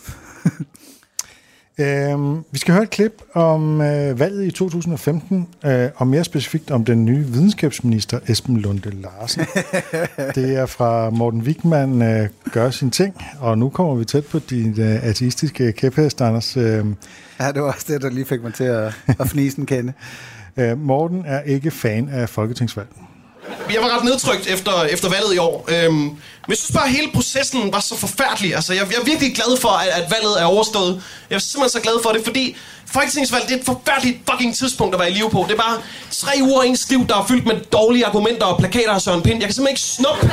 Øhm, vi skal høre et klip om øh, valget i 2015, øh, og mere specifikt om den nye videnskabsminister Esben Lunde Larsen. det er fra Morten Wigman øh, gør sin ting, og nu kommer vi tæt på din øh, ateistiske kæphest, Anders. Øh, Ja, det var også det, der lige fik mig til at, at fnise en kende. øh, Morten er ikke fan af folketingsvalg jeg var ret nedtrykt efter, efter valget i år. Øhm, men jeg synes bare, at hele processen var så forfærdelig. Altså, jeg, jeg er virkelig glad for, at, at valget er overstået. Jeg er simpelthen så glad for det, fordi Folketingsvalg, det er et forfærdeligt fucking tidspunkt at være i live på. Det er bare tre uger af ens liv, der er fyldt med dårlige argumenter og plakater af Søren Pind. Jeg kan simpelthen ikke snuppe,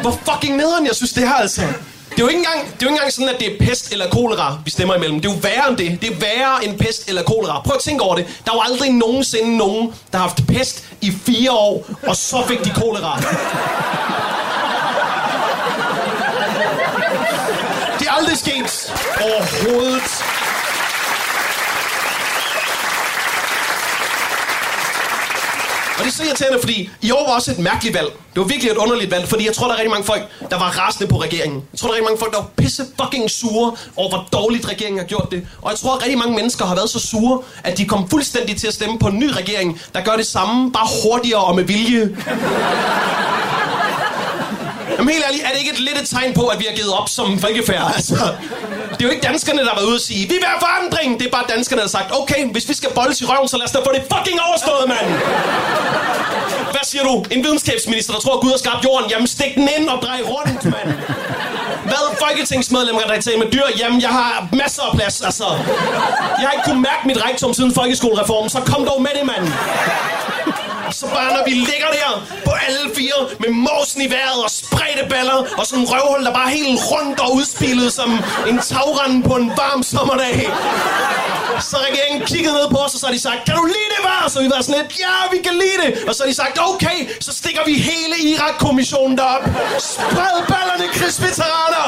hvor fucking nederen jeg synes, det her altså. Det er, jo ikke engang, det er jo ikke engang sådan, at det er pest eller kolera, vi stemmer imellem. Det er jo værre end det. Det er værre end pest eller kolera. Prøv at tænke over det. Der er jo aldrig nogensinde nogen, der har haft pest i fire år, og så fik de kolera. Det er aldrig sket overhovedet. Og det er så irriterende, fordi i år var også et mærkeligt valg. Det var virkelig et underligt valg, fordi jeg tror, der er rigtig mange folk, der var rasende på regeringen. Jeg tror, der er rigtig mange folk, der var pisse fucking sure over, hvor dårligt regeringen har gjort det. Og jeg tror, at rigtig mange mennesker har været så sure, at de kom fuldstændig til at stemme på en ny regering, der gør det samme, bare hurtigere og med vilje. Jamen helt ærligt, er det ikke et lidt et tegn på, at vi har givet op som folkefærd? Altså, det er jo ikke danskerne, der har været ude og sige, vi vil have forandring. Det er bare danskerne, der har sagt, okay, hvis vi skal bolde i røven, så lad os da få det fucking overstået, mand. Hvad siger du? En videnskabsminister, der tror, at Gud har skabt jorden. Jamen stik den ind og drej rundt, mand. Hvad folketingsmedlemmer, der taler med dyr? Jamen, jeg har masser af plads, altså. Jeg har ikke kunnet mærke mit rektum siden folkeskolereformen, så kom dog med det, mand. Så bare når vi ligger der på alle fire med måsen i vejret og spredte baller og sådan en røvhul, der bare helt rundt og udspillet som en tagrende på en varm sommerdag. Så regeringen kiggede ned på os, og så har de sagt, kan du lide det, var? Så vi var sådan lidt, ja, vi kan lide det. Og så har de sagt, okay, så stikker vi hele Irak-kommissionen derop. Spred ballerne, krigsveteraner.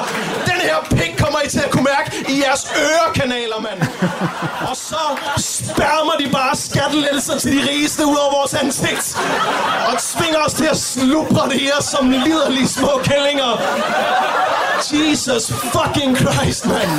Den her pik kommer I til at kunne mærke i jeres ørekanaler, mand. Og så spærmer de bare skattelettelser til de rigeste ud over vores ansigt. Og tvinger os til at slubre det her som liderlige små kællinger. Jesus fucking Christ, mand.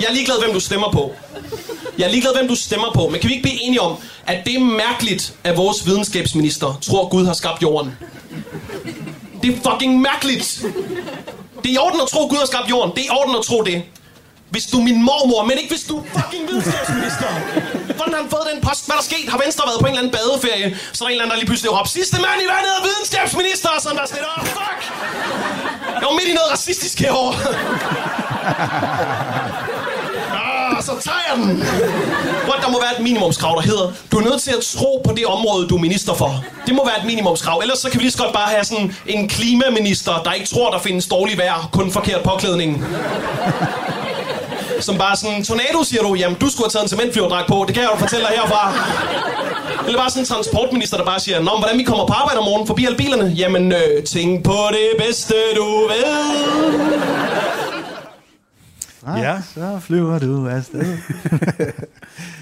Jeg er ligeglad, hvem du stemmer på. Jeg er ligeglad, hvem du stemmer på. Men kan vi ikke blive enige om, at det er mærkeligt, at vores videnskabsminister tror, Gud har skabt jorden? Det er fucking mærkeligt. Det er i orden at tro, Gud har skabt jorden. Det er i orden at tro det. Hvis du er min mormor, men ikke hvis du er fucking videnskabsminister. Hvordan har han fået den post? Hvad er der sket? Har Venstre været på en eller anden badeferie? Så er der en eller anden, der lige pludselig råber, sidste mand i vandet er videnskabsminister! som der sådan, oh, fuck! Jeg var midt i noget racistisk herovre. Tager jeg den. What, der må være et minimumskrav, der hedder, du er nødt til at tro på det område, du er minister for. Det må være et minimumskrav. Ellers så kan vi lige så godt bare have sådan en klimaminister, der ikke tror, der findes dårlig vejr, kun forkert påklædning. Som bare sådan, tornado, siger du, jamen du skulle have taget en cementflyverdrag på, det kan jeg jo fortælle dig herfra. Eller bare sådan en transportminister, der bare siger, Nå, hvordan vi kommer på arbejde om morgenen forbi alle bilerne? Jamen, øh, tænk på det bedste, du ved. Ja. Så flyver du afsted.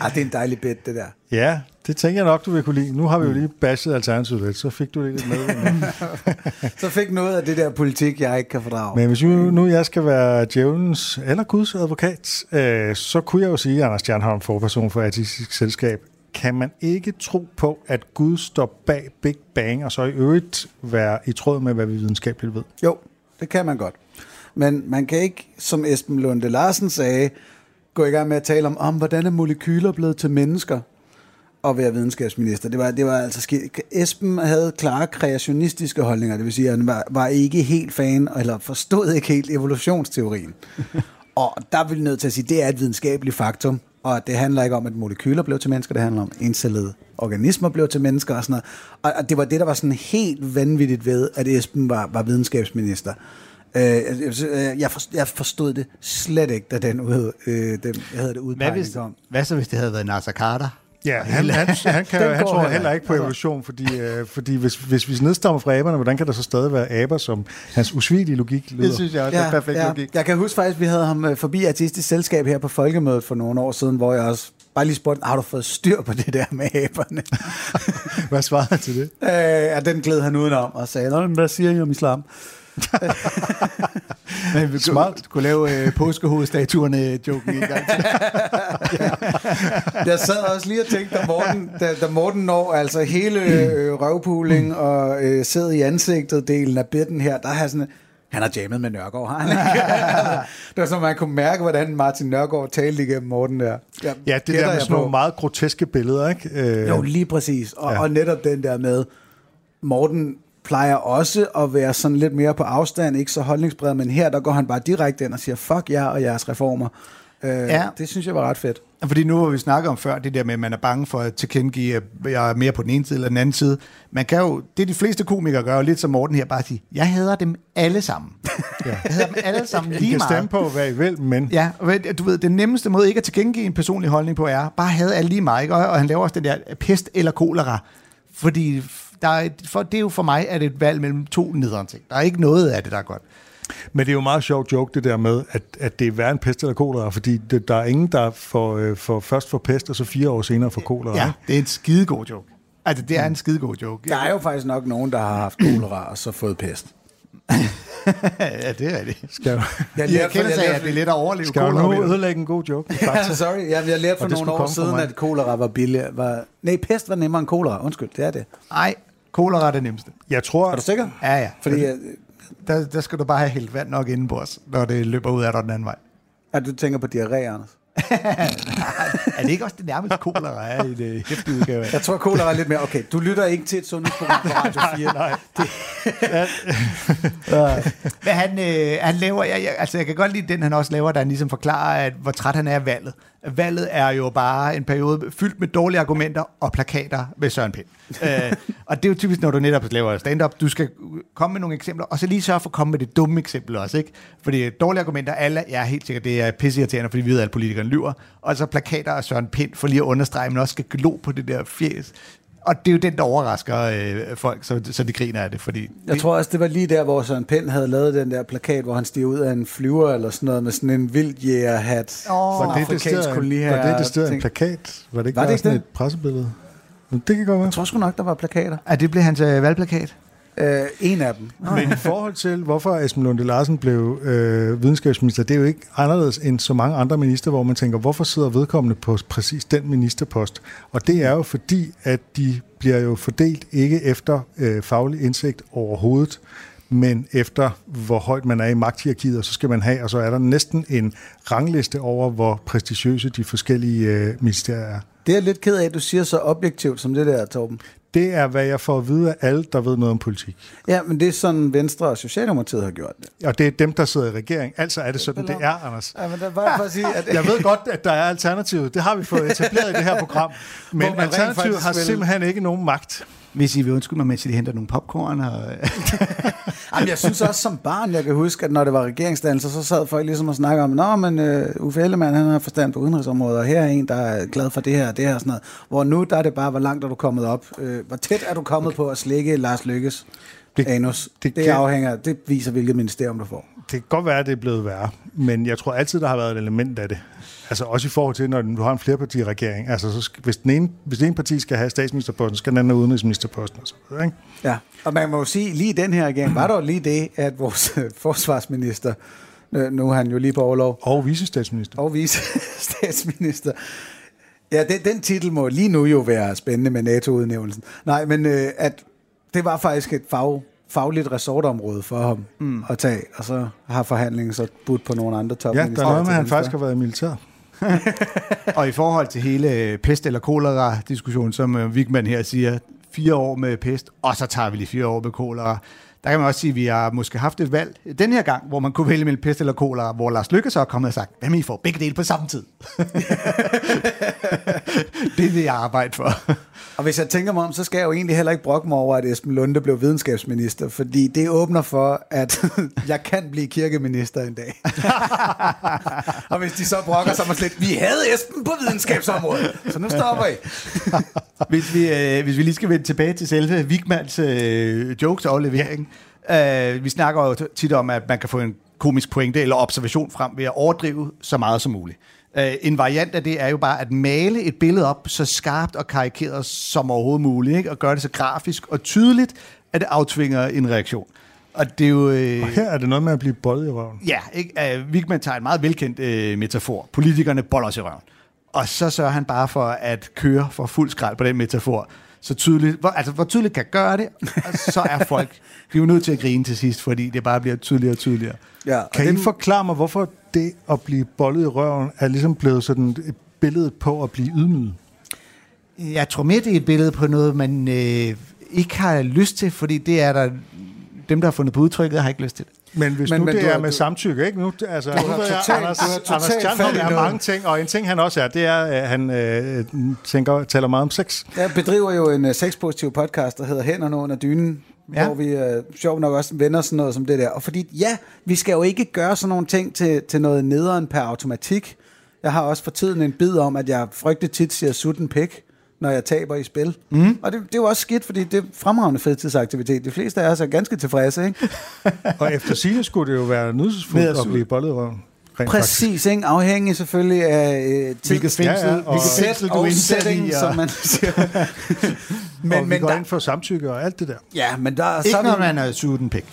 Ah, det er en dejlig bed, det der. Ja, det tænker jeg nok, du vil kunne lide. Nu har vi jo lige bashet Alternativet lidt, så fik du det lidt med. Så fik noget af det der politik, jeg ikke kan fordrage. Men hvis nu, nu jeg skal være djævelens eller Guds advokat, øh, så kunne jeg jo sige, at Anders Stjernholm, forperson for Artistisk Selskab, kan man ikke tro på, at Gud står bag Big Bang, og så i øvrigt være i tråd med, hvad vi videnskabeligt ved? Jo, det kan man godt. Men man kan ikke, som Esben Lunde Larsen sagde, gå i gang med at tale om, om hvordan er molekyler blevet til mennesker og være videnskabsminister. Det var, det var altså skidt. Esben havde klare kreationistiske holdninger, det vil sige, at han var, var ikke helt fan, eller forstod ikke helt evolutionsteorien. og der vil jeg nødt til at sige, at det er et videnskabeligt faktum, og det handler ikke om, at molekyler blev til mennesker, det handler om encellede organismer blev til mennesker og sådan noget. Og, og det var det, der var sådan helt vanvittigt ved, at Esben var, var videnskabsminister. Øh, jeg, forstod, jeg forstod det slet ikke, da den, ud, øh, den jeg hedder det, Hvad, udpegning hvis, kom. hvad så, hvis det havde været Nasser Carter? Ja, han, han, han, kan, han tror heller heller ikke. på evolution, fordi, øh, fordi hvis, hvis vi nedstammer fra aberne, hvordan kan der så stadig være aber, som hans usvigelige logik lyder? Det synes jeg også er perfekt logik. Jeg kan huske faktisk, at vi havde ham øh, forbi Artistisk Selskab her på Folkemødet for nogle år siden, hvor jeg også bare lige spurgte, har du fået styr på det der med aberne? Hvad svarede han til det? øh, ja, den gled han udenom og sagde, "Nå, men hvad siger I om islam? Men vi Smart. kunne, lave øh, påskehovedstatuerne-joken en gang til. Jeg sad også lige og tænkte, da Morten, da, da Morten når altså hele øh, røvpuling og øh, sidder i ansigtet delen af bitten her, der har sådan, han har jammet med Nørgaard, har han ikke? det var så, man kunne mærke, hvordan Martin Nørgaard talte igennem Morten der. Jeg Ja, det der med sådan nogle meget groteske billeder, ikke? Øh, Jo, lige præcis. Og, Ja. ja. og netop den der med, Morten plejer også at være sådan lidt mere på afstand, ikke så holdningsbred, men her der går han bare direkte ind og siger, fuck jer og jeres reformer. Øh, Ja. Det synes jeg var ret fedt. Fordi nu har vi snakket om før, det der med, at man er bange for at tilkendegive, at jeg er mere på den ene side eller den anden side. Man kan jo, det de fleste komikere gør, lidt som Morten her, bare sige, jeg hader dem alle sammen. ja. Jeg hader dem alle sammen I lige kan meget. stemme på, hvad I vil, men Ja, og ved- du ved, den nemmeste måde ikke at tilkendegive en personlig holdning på er, bare have alle lige meget, ikke? Og, og han laver også den der pest eller kolera. Fordi der er, for, det er jo for mig at et valg mellem to nederen ting. Der er ikke noget af det, der er godt. Men det er jo en meget sjov joke, det der med, at, at det er værre end pest eller kolera, fordi det, der er ingen, der får, øh, får først får pest, og så fire år senere får kolera. Ja, ikke? det er en skidegod joke. Altså, det er en skidegod joke. Der er jo faktisk nok nogen, der har haft kolera og så fået pest. ja, det er rigtigt. Skal, jeg- Jeg I erkendelse af, at det er let at overleve skal kolera. nu ved du. ødelægge en god joke? Ja, sorry. Jeg, jeg lærte for Og det nogle år siden, at kolera var billig. Var, nej, pest var nemmere end kolera. Undskyld, det er det. Nej, kolera er det nemmeste. Jeg tror, Er du sikker? Ja, ja. Fordi, Der, der skal du bare have hældt vand nok inden på os, når det løber ud af dig den anden vej. at du tænker på diarré, Anders. Er det ikke også det nærmeste kolera er i det hæftige udgave? Jeg tror, kolera er lidt mere... Okay, du lytter ikke til et sundhedsprogram på Radio 4. Nej. Men han, øh, han laver, jeg, jeg, altså jeg kan godt lide den, han også laver, der han ligesom forklarer, at, hvor træt han er af valget. Valget er jo bare en periode fyldt med dårlige argumenter og plakater med Søren Pind. øh, og det er jo typisk, når du netop laver stand-up, du skal komme med nogle eksempler, og så lige sørge for at komme med det dumme eksempel også, ikke? Fordi dårlige argumenter, alle, ja, helt sikkert, det er pisseirriterende, fordi vi ved, at alle politikerne lyver. Og så plakater af Søren Pind, for lige at understrege, men også skal glo på det der fjes. Og det er jo den, der overrasker øh, folk, så, så de griner af det, fordi... Jeg tror også, det var lige der, hvor Søren Pind havde lavet den der plakat, hvor han stiger ud af en flyver eller sådan noget, med sådan en vildjægerhat. Åh. Sådan var det det afrikansk sted, koloniherre var det det sted en plakat? Var det ikke Var det ikke sådan det? et pressebillede? Men Det kan godt være. Jeg tror sgu nok, der var plakater. Er det blev hans øh, valgplakat? Øh, en af dem. Men i forhold til, hvorfor Esben Lunde Larsen blev øh, videnskabsminister, det er jo ikke anderledes end så mange andre minister, hvor man tænker, hvorfor sidder vedkommende på præcis den ministerpost? Og det er jo fordi, at de bliver jo fordelt ikke efter øh, faglig indsigt overhovedet, men efter hvor højt man er i magthierarkiet, og så skal man have, og så er der næsten en rangliste over, hvor prestigiøse de forskellige øh, ministerier er. Det er jeg lidt ked af, at du siger så objektivt som det der, Torben. Det er, hvad jeg får at vide af alle, der ved noget om politik. Ja, men det er sådan, Venstre og Socialdemokratiet har gjort det. Og det er dem, der sidder i regering. Altså er det sådan, det er, Anders. Ja, men der var for at sige, at Jeg ved godt, at der er alternativet. Det har vi fået etableret i det her program. Men alternativet har simpelthen ikke nogen magt. Hvis I vil undskylde mig, mens I henter nogle popcorn. Og... Jamen, jeg synes også som barn, jeg kan huske, at når det var regeringsdannelser, så sad folk ligesom og snakkede om, Nå, men uh, Uffe Ellemann, han har forstand på udenrigsområdet, og her er en, der er glad for det her og det her og sådan noget. Hvor nu, der er det bare, hvor langt er du kommet op? Uh, hvor tæt er du kommet på at slikke Lars Lykkes Det- anus? det Det, det afhænger, det viser, hvilket ministerium du får. Det kan godt være, at det er blevet værre. Men jeg tror altid, der har været et element af det. Altså også i forhold til, når du har en flerpartiregering. Altså så skal, hvis, den ene, hvis den ene parti skal have statsministerposten, skal den anden have udenrigsministerposten. Og så videre, ikke? Ja, og man må jo sige, lige i den her regering, var der jo lige det, at vores øh, forsvarsminister, øh, nu er han jo lige på overlov, Og vicestatsminister. og vice statsminister. Ja, den, den titel må lige nu jo være spændende med NATO-udnævnelsen. Nej, men øh, at det var faktisk et fag, fagligt resortområde for ham mm. at tage, og så har forhandlingen så budt på nogle andre Ja, topminister. der er noget med, at han faktisk har været i militær. og i forhold til hele pest- eller kolera-diskussionen, som Vigman Wigman her siger, fire år med pest, og så tager vi lige fire år med kolera. Der kan man også sige, at vi har måske haft et valg den her gang, hvor man kunne vælge mellem pest eller kolera, hvor Lars Lykke så er kommet og sagt, hvad med I får begge dele på samme tid? det vil jeg arbejde for. Og hvis jeg tænker mig om, så skal jeg jo egentlig heller ikke brokke mig over, at Esben Lunde blev videnskabsminister, fordi det åbner for, at jeg kan blive kirkeminister en dag. og hvis de så brokker sig slet, vi havde Esben på videnskabsområdet, så nu stopper I. hvis, vi, øh, hvis vi lige skal vende tilbage til selve Wigmans øh, jokes og levering. Øh, vi snakker jo tit om, at man kan få en komisk pointe eller observation frem ved at overdrive så meget som muligt. Øh, en variant af det er jo bare at male et billede op så skarpt og karikeret som overhovedet muligt, ikke? og gøre det så grafisk og tydeligt, at det aftvinger en reaktion. Og det er jo... Øh, Og her er det noget med at blive boldet i røven. Ja, ikke? Uh, Wigman tager en meget velkendt uh, metafor. Politikerne boller os i røven. Og så sørger han bare for at køre for fuld skrald på den metafor. Så tydeligt, hvor, altså hvor tydeligt kan gøre det, og så er folk de er jo nødt til at grine til sidst, fordi det bare bliver tydeligere og tydeligere. Ja, og Kan det, I forklare mig, hvorfor det at blive boldet i røven er ligesom blevet sådan et billede på at blive ydmyget? Jeg tror mere, det er et billede på noget, man øh, ikke har lyst til, fordi det er der... Dem, der har fundet på udtrykket, har ikke lyst til det. Men hvis Men- nu men det du er har- med du- samtykke, ikke? Nu, altså, Du har ved jeg, totalt- Anders, du har Anders totalt Stjernholm er mange ting, og en ting han også er, det er, at han øh, tænker, taler meget om sex. jeg bedriver jo en uh, sexpositiv podcast, der hedder Hænderne under dynen, Ja. hvor vi uh, sjovt nok også vender sådan noget som det der. Og fordi, ja, vi skal jo ikke gøre sådan nogle ting til, til noget nederen per automatik. Jeg har også for tiden en bid om, at jeg frygteligt tit siger sutten pik, når jeg taber i spil. Mm. Og det, det er jo også skidt, fordi det er fremragende fritidsaktivitet. De fleste af os er ganske tilfredse, ikke? Og efter sine skulle det jo være nydelsesfuldt at blive boldet i røven. Rent faktisk. Præcis, ikke? Afhængig selvfølgelig af øh, tid, Hvilket fængsel, Ja, ja, og- hvilket set fængsel du og setting, i. som Og... man siger. Men, og vi men går der- ind for samtykke og alt det der. Ja, men der er Ikke så når man er suget en pik.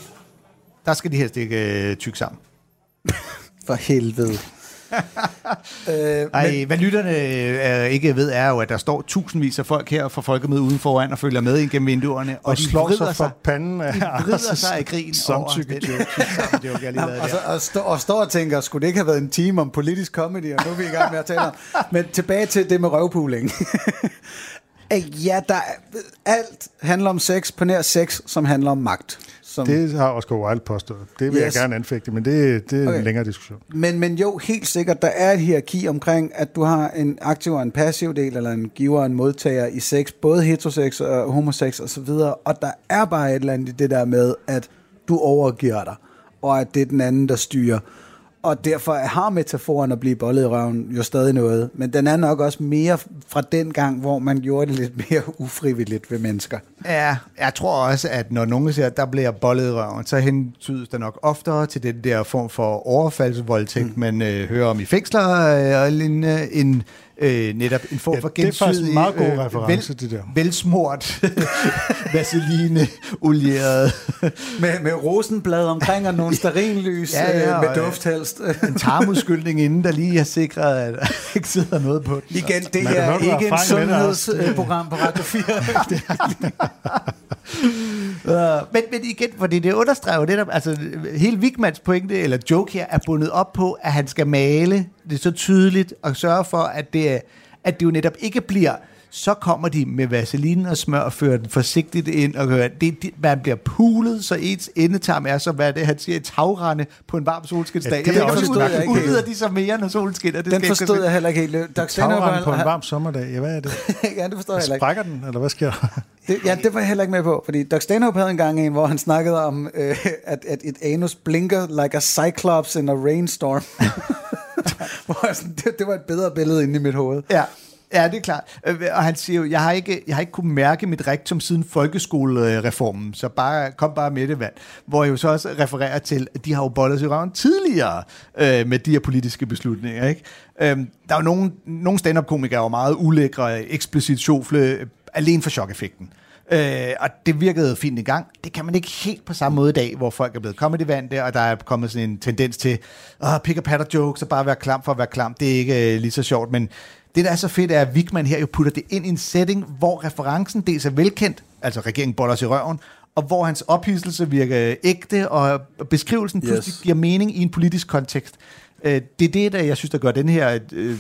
Der skal de helst ikke øh, tykke sammen. For helvede. Øh, Ej, hvad lytterne øh, ikke ved, er jo, at der står tusindvis af folk her fra folkemødet uden foran og følger med ind gennem vinduerne. Og, og de slår sig for panden af de vrider sig af grin samtykke. over tykke joke, jeg lige lavede og, så, og, stå, og står og tænker, skulle det ikke have været en time om politisk comedy, og nu er vi i gang med at tale om. Men tilbage til det med røvpooling. Øh, ja, der er, alt handler om sex, på nær sex, som handler om magt. Som, Det har Oscar Wilde påstået. Det vil Yes. jeg gerne anfægte, men det, det er okay. En længere diskussion. Men, men jo, helt sikkert, der er et hierarki omkring, at du har en aktiv og en passiv del, eller en giver og en modtager i sex, både heterosex og homosex og så videre, og der er bare et eller andet i det der med, at du overgiver dig, og at det er den anden, der styrer. Og derfor har metaforen at blive bollet i røven jo stadig noget, men den er nok også mere fra den gang, hvor man gjorde det lidt mere ufrivilligt ved mennesker. Ja, jeg tror også, at når nogen siger, at der bliver bollet i røven, så hentydes der nok oftere til den der form for overfaldsvoldtægt, mm. man øh, hører om i fængsler, øh, og en, en, øh, netop en form Ja, for det er faktisk en gensidig, meget god øh, reference, det der. Velsmurt, vaseline, olieret, Med, med rosenblad omkring og nogle sterinlys Ja, ja, ja, med øh, duft helst. en tarmudskyldning inden, der lige har sikret, at der ikke sidder noget på den. Igen, det Man er ikke en sundhedsprogram på Radio 4. Uh, men, men igen, fordi det understreger jo netop, altså hele Wigmans pointe, eller joke her, er bundet op på, at han skal male det så tydeligt, og sørge for, at det, at det jo netop ikke bliver, så kommer de med vaseline og smør og fører den forsigtigt ind, og gør, det, det, man bliver pulet, så ens endetarm er så, hvad er det, han siger, et tagrende på en varm solskinsdag. Ja, det er jeg ved også ikke, ud- billede. udvider de så mere, når solen skinner. Det Den jeg forstod ikke- jeg heller ikke helt. Tagrende på en varm sommerdag. Ja, hvad er det? ja, det forstår jeg heller ikke. Sprækker den, eller hvad sker der? Det, ja, det var jeg heller ikke med på, fordi Doug Stanhope havde en gang en, hvor han snakkede om, øh, at, at et anus blinker like a cyclops in a rainstorm. hvor jeg sådan, det, det var et bedre billede inde i mit hoved. Ja. Ja, det er klart. Øh, og han siger jo, jeg har ikke, jeg har ikke kunnet mærke mit rektum siden folkeskolereformen, så bare, kom bare med det, mand. Hvor jeg jo så også refererer til, at de har jo bollet sig røven tidligere øh, med de her politiske beslutninger. Ikke? Øhm, der er jo nogle, nogle stand-up-komikere, der er meget ulækre, eksplicit sjofle, øh, alene for chokeffekten. Øh, og det virkede fint i gang. Det kan man ikke helt på samme måde i dag, hvor folk er blevet comedyvante, og der er kommet sådan en tendens til, åh, pick a patter jokes, og bare være klam for at være klam. Det er ikke øh, lige så sjovt, men det, der er så fedt, er, at Wigman her jo putter det ind i en setting, hvor referencen dels er velkendt, altså regeringen boller os i røven, og hvor hans ophidselse virker ægte, og beskrivelsen Yes. pludselig giver mening i en politisk kontekst. Øh, det er det, der jeg synes, der gør den her øh,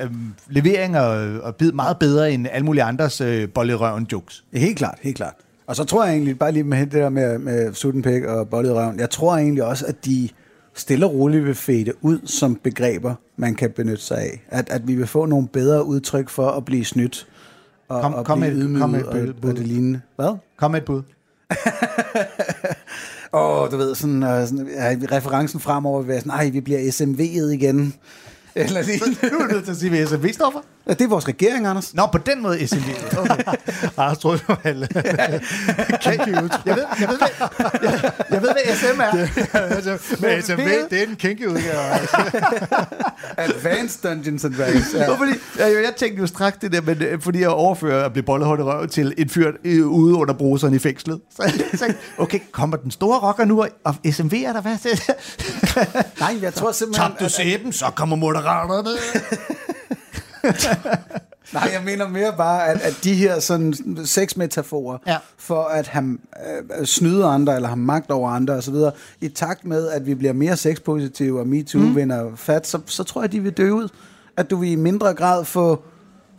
øh, levering og, og bid meget bedre end alle mulige andres øh, bolle i røven jokes. Helt klart, helt klart. Og så tror jeg egentlig, bare lige med det der med, med Sudenpæk og bollet i røven, jeg tror egentlig også, at de stille og roligt vil fade ud som begreber, man kan benytte sig af. At, at vi vil få nogle bedre udtryk for at blive snydt og, Kom- og kom blive et- ydmyget kom et og, bud. og det lignende. Hvad? Kom med et bud. Åh, oh, du ved, sådan, uh, sådan ja, referencen fremover vil være sådan, nej, vi bliver SMV'et igen. Eller lignende. Nu er du nødt til at sige, hvad SMV står for. Ja, det er vores regering, Anders. Nå, på den måde SMV. Okay. Anders troede, det var en kinky udtryk. Jeg ved, jeg, ved, hvad, jeg, jeg ved, hvad SM er. Altså, Men SMV, det er den kinky udgave. Advanced Dungeons and Dragons. Ja. Fordi, jeg, jeg tænkte jo straks det der, men øh, fordi jeg overfører at blive bollet i røv til en fyr øh, ude under bruseren i fængslet. Så jeg tænkte, okay, kommer den store rocker nu, og- og SMV er der hvad? Nej, jeg tror simpelthen... Tabte du sæben, så kommer moderaterne. Nej, jeg mener mere bare, at, at de her sådan sexmetaforer, Ja. for at han øh, snyde andre, eller har magt over andre osv., i takt med, at vi bliver mere sexpositive, og MeToo mm. vinder fat, så, så tror jeg, de vil dø ud. At du vil i mindre grad få,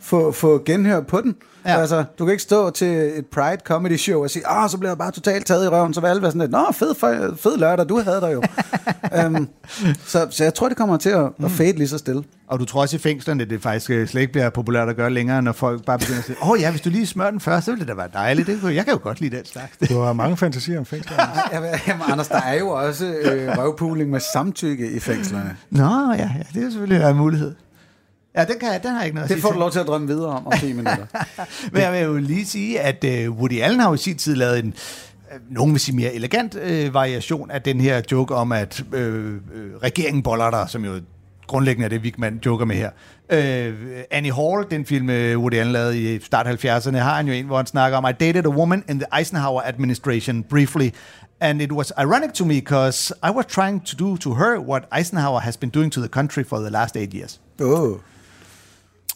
få, få genhør på den. Ja. Altså, du kan ikke stå til et Pride Comedy Show og sige, ah, så bliver jeg bare totalt taget i røven, så vil alle være sådan lidt, nå, fed, fed, lørdag, du havde der jo. um, så, så jeg tror, det kommer til at, at fade lige så stille. Og du tror også i fængslerne, det faktisk øh, slet ikke bliver populært at gøre længere, når folk bare begynder at sige, åh oh, ja, hvis du lige smører den først, så ville det da være dejligt. Det, jeg kan jo godt lide den slags. Du har mange fantasier om fængsler. Jamen, jamen, Anders, der er jo også øh, røvpooling med samtykke i fængslerne. Nå, ja, ja det er selvfølgelig en mulighed. Ja, den, kan, jeg- den har jeg ikke noget at Det får du lov til at drømme videre om om 10 minutter. Men jeg vil jo lige sige, at øh, Woody Allen har jo i sin tid lavet en, øh, nogen vil sige mere elegant øh, variation af den her joke om, at øh, øh, regeringen boller dig, som jo grundlæggende er det, Wigman joker med her. Øh, Annie Hall, den film, Woody Allen lavede i start 70'erne, har han jo en, hvor han snakker om, I dated a woman in the Eisenhower administration briefly, and it was ironic to me because I was trying to do to her what Eisenhower has been doing to the country for the last eight years. oh.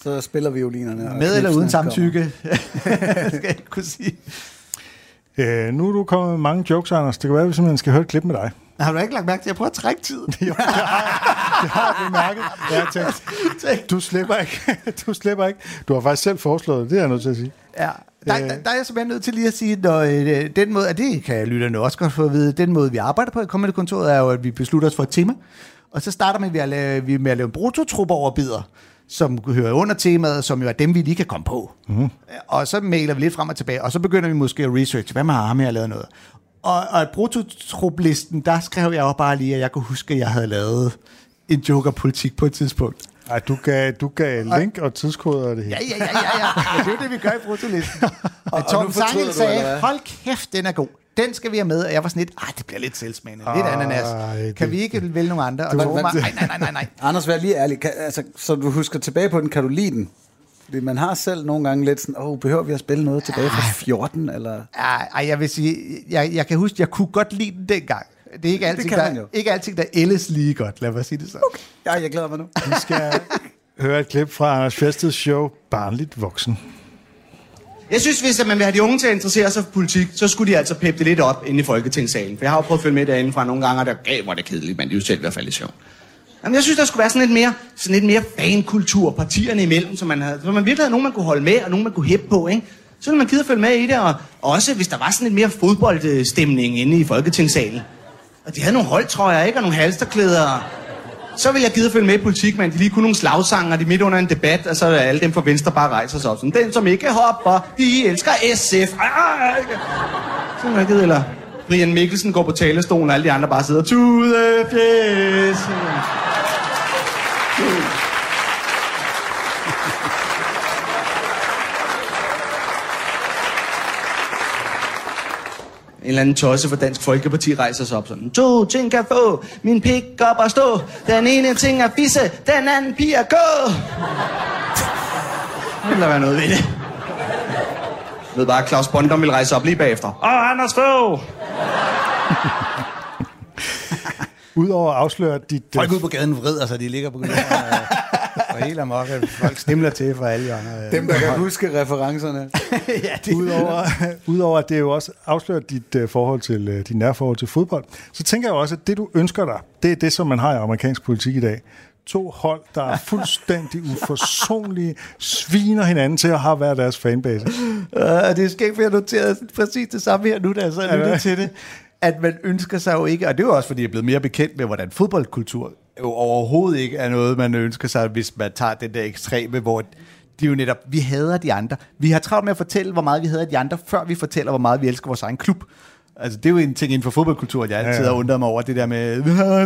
Så spiller violinerne. Med eller uden samtykke, skal jeg ikke kunne sige. Øh, nu er du kommet med mange jokes, Anders. Det kan være, at vi simpelthen skal høre et klip med dig. Har du ikke lagt mærke til, at jeg prøver at trække tiden? Jo, det har, det har jeg bemærket. Jeg har tænkt, du slipper ikke. Du slipper ikke. Du har faktisk selv foreslået det, det er jeg nødt til at sige. Ja. Der, der, der er jeg simpelthen nødt til lige at sige, når øh, den måde, og det kan lytterne også godt få at vide, den måde, vi arbejder på i Comedy-kontoret, er jo, at vi beslutter os for et tema, og så starter vi med at lave, vi med at lave en brutotrup over bidder, som hører under temaet, som jo er dem, vi lige kan komme på. Mm. Og så mailer vi lidt frem og tilbage, og så begynder vi måske at research, hvad med ham, jeg har lavet noget. Og, og i brutotrup-listen, der skrev jeg jo bare lige, at jeg kunne huske, at jeg havde lavet en joker-politik på et tidspunkt. Ej, du gav, du gav link og tidskoder og det hele. Ja, ja, ja, ja, ja. Det er jo det, vi gør i brutolisten. Og, og Tom Sangel sagde, hold kæft, den er god. Den skal vi have med. Og jeg var sådan lidt, ej, det bliver lidt selvsmagende. Lidt Ej, ananas. det- Kan vi ikke vælge nogle andre? Og Du- var nej, nej, nej, nej, nej. Anders, vær lige ærlig. Kan, altså, så du husker tilbage på den, kan du lide den? Fordi man har selv nogle gange lidt sådan, åh, oh, behøver vi at spille noget tilbage fra 14, eller... Ej, ej, jeg vil sige, jeg, jeg kan huske, jeg kunne godt lide den dengang. Det er ikke altid, kan man der, ikke altid, der ældes lige godt. Lad mig sige det så. Okay. Ja, jeg glæder mig nu. Vi skal høre et klip fra Anders Fjesteds show Barnligt Voksen. Jeg synes, hvis man vil have de unge til at interessere sig for politik, så skulle de altså peppe det lidt op inde i Folketingssalen. For jeg har jo prøvet at følge med derinde fra nogle gange, og der gav, hvor det kedeligt, men det er jo selv i hvert fald i sjovt. Jamen, jeg synes, der skulle være sådan lidt mere, sådan lidt mere fankultur partierne imellem, så man, havde, så man virkelig havde nogen, man kunne holde med, og nogen, man kunne hæppe på, ikke? Så ville man gide at følge med i det, og også hvis der var sådan lidt mere fodboldstemning inde i Folketingssalen. Og de havde nogle holdtrøjer, ikke? Og nogle halsterklæder. Så vil jeg gide at følge med i politik, men de lige kunne nogle slagsanger, de midt under en debat, og så er alle dem fra Venstre bare rejser sig op. Sådan, den som ikke hopper, de elsker SF. Så jeg gider, eller Brian Mikkelsen går på talerstolen, og alle de andre bare sidder tude fjes. En eller anden tosse for Dansk Folkeparti rejser sig op sådan. To ting kan få min pik op og stå. Den ene ting er fisse, den anden pige er gå. Det vil være noget ved det. Jeg ved bare, at Claus Bondum vil rejse op lige bagefter. Åh, Anders Fogh! Udover at afsløre dit... øh, Folk ude på gaden vrider sig, de ligger på gaden og, helt amok, at folk stemler til for alle hjørner. Dem, der kan huske referencerne. ja, det, Udover, udover at det jo også afslører dit uh, forhold til uh, dit nærforhold til fodbold, så tænker jeg også, at det du ønsker dig, det er det, som man har i amerikansk politik i dag. To hold, der er fuldstændig uforsonlige, sviner hinanden til at have hver deres fanbase. Uh, det er skægt, for jeg noterede præcis det samme her nu, da jeg så lyttede til det. At man ønsker sig jo ikke, og det er jo også, fordi jeg er blevet mere bekendt med, hvordan fodboldkultur jo overhovedet ikke er noget, man ønsker sig, hvis man tager den der ekstreme, hvor det er jo netop, vi hader de andre. Vi har travlt med at fortælle, hvor meget vi hader de andre, før vi fortæller, hvor meget vi elsker vores egen klub. Altså, det er jo en ting inden for fodboldkultur, at jeg altid Ja, ja, har undret mig over, det der med,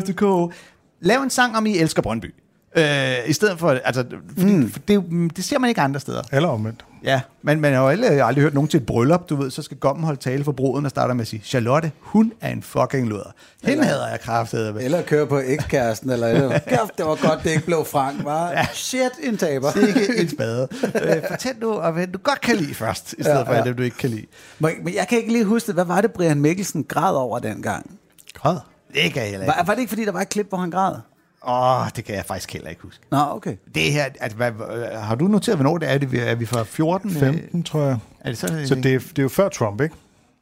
FCK. Lav en sang om, I elsker Brøndby. Øh, I stedet for, altså, fordi, mm. for det, det ser man ikke andre steder. Eller omvendt. Ja, men man har jo aldrig, aldrig hørt nogen til et bryllup, du ved, så skal gommen holde tale for bruden og starter med at sige, Charlotte, hun er en fucking luder. Hende hader jeg kraftedet med. Eller køre på ekskæresten, eller eller. Kæft, det var godt, det ikke blev Frank, var. Ja. Shit, en taber. Ikke en spade. øh, fortæl nu, og hvad du godt kan lide først, i stedet Ja, for ja. dem, du ikke kan lide. Men, men jeg kan ikke lige huske det. Hvad var det, Brian Mikkelsen græd over dengang? Græd. Det kan jeg heller Var, ikke. var det ikke, fordi der var et klip, hvor han græd? Åh, oh, det kan jeg faktisk heller ikke huske. Nå, okay. Det her, altså, hvad, øh, har du noteret, hvornår det er? Det, er vi fra 14? 15, tror jeg. Er det sådan, Så det er, det er jo før Trump, ikke?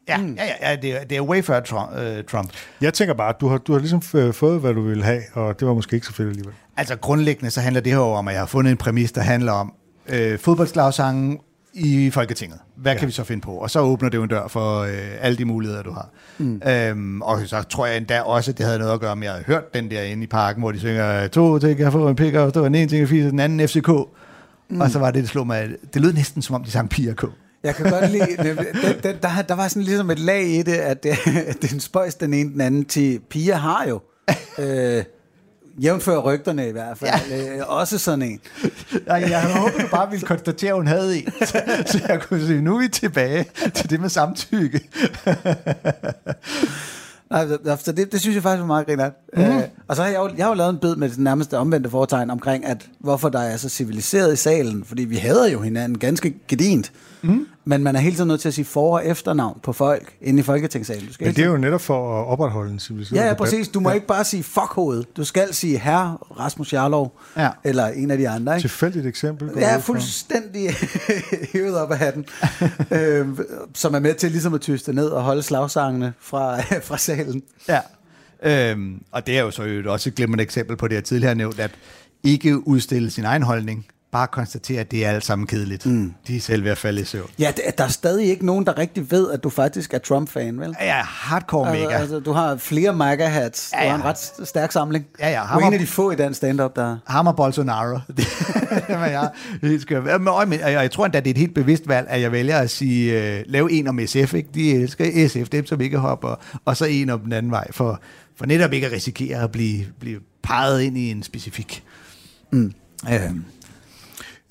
Ja, ja, ja, ja det, er, det er way før Trump. Øh, Trump. Jeg tænker bare, at du har, du har ligesom øh, fået, hvad du ville have, og det var måske ikke så fedt alligevel. Altså grundlæggende så handler det her om, at jeg har fundet en præmis, der handler om øh, fodboldslagsangen i Folketinget. Hvad ja. kan vi så finde på? Og så åbner det jo en dør for øh, alle de muligheder, du har. Mm. Øhm, og så tror jeg endda også, at det havde noget at gøre med, at jeg havde hørt den der inde i parken, hvor de synger, to ting jeg får en pik og den ene ting jeg fiser, den anden FCK. Mm. Og så var det, det slog mig, det lød næsten som om, de sang Pia K. Jeg kan godt lide, den, den, der, der var sådan ligesom et lag i det, at det, at det er en spøjs den ene den anden til. Pia har jo, øh, jævnfør rygterne i hvert fald, ja. øh, også sådan en. Jeg, jeg havde håbet, du bare ville konstatere, at hun havde en. Så, så jeg kunne sige, nu er vi tilbage til det med samtykke. Nej, så- så det, det synes jeg faktisk var meget grinert. Mm. Øh, og så har jeg, jo, jeg har jo lavet en bid med det nærmeste omvendte foretegn omkring, at hvorfor der er så civiliseret i salen, fordi vi hader jo hinanden ganske gedint. Mm. Men man er hele tiden nødt til at sige for- og efternavn på folk inde i Folketingssalen. Du skal Men det er jo netop for at opretholde en civiliseret Ja, ja, præcis. Du må ja. ikke bare sige fuck hovedet. Du skal sige herre Rasmus Jarlov, Ja. eller en af de andre. Ikke? Tilfældigt eksempel. Ja, fuldstændig hævet op af hatten. øh, som er med til ligesom at tyste ned og holde slagsangene fra, fra salen. Ja. Øhm, og det er jo så jo også et glimrende eksempel på det, jeg tidligere nævnt, at ikke udstille sin egen holdning, bare konstatere, at det er alt sammen kedeligt. Mm. De er selv ved at falde i søvn. Ja, der, er stadig ikke nogen, der rigtig ved, at du faktisk er Trump-fan, vel? Ja, hardcore Altså, mega. altså, du har flere MAGA-hats. Ja, Du ja. har en ret stærk samling. Ja, ja, Du er hammer- en af de få i den stand-up, der... Ham og Bolsonaro. Det er jeg helt skør. Men, og, jeg tror endda, det er et helt bevidst valg, at jeg vælger at sige, uh, lave en om SF. Ikke? De elsker SF, dem som ikke hopper, og så en om den anden vej, for, for netop ikke at risikere at blive, blive peget ind i en specifik. Mm. Øhm,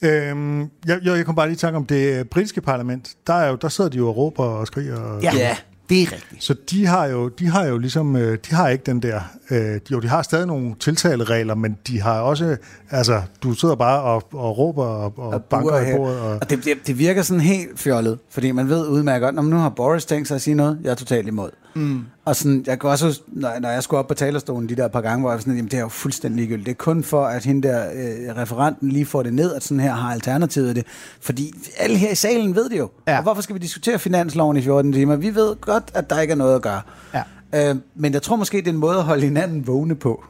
Øhm, jeg, jeg, jeg kom bare lige i tanke om det øh, britiske parlament. Der, er jo, der sidder de jo og råber og skriger. Og, ja, ja, det er rigtigt. Så de har jo, de har jo ligesom, øh, de har ikke den der, øh, jo, de har stadig nogle tiltaleregler, men de har også, altså, du sidder bare og, og råber og, og, og banker i bordet. Og, Og det, det, det virker sådan helt fjollet, fordi man ved udmærket godt, når nu har Boris tænkt sig at sige noget, jeg er totalt imod. Mm. Og sådan, jeg kan også når, når jeg skulle op på talerstolen de der par gange, hvor jeg var sådan, jamen det er jo fuldstændig ligegyldigt. Det er kun for, at hende der øh, referenten lige får det ned, at sådan her har alternativet det. Fordi alle her i salen ved det jo. Ja. Og hvorfor skal vi diskutere finansloven i 14 timer? Vi ved godt, at der ikke er noget at gøre. Ja. Øh, men jeg tror måske, det er en måde at holde hinanden vågne på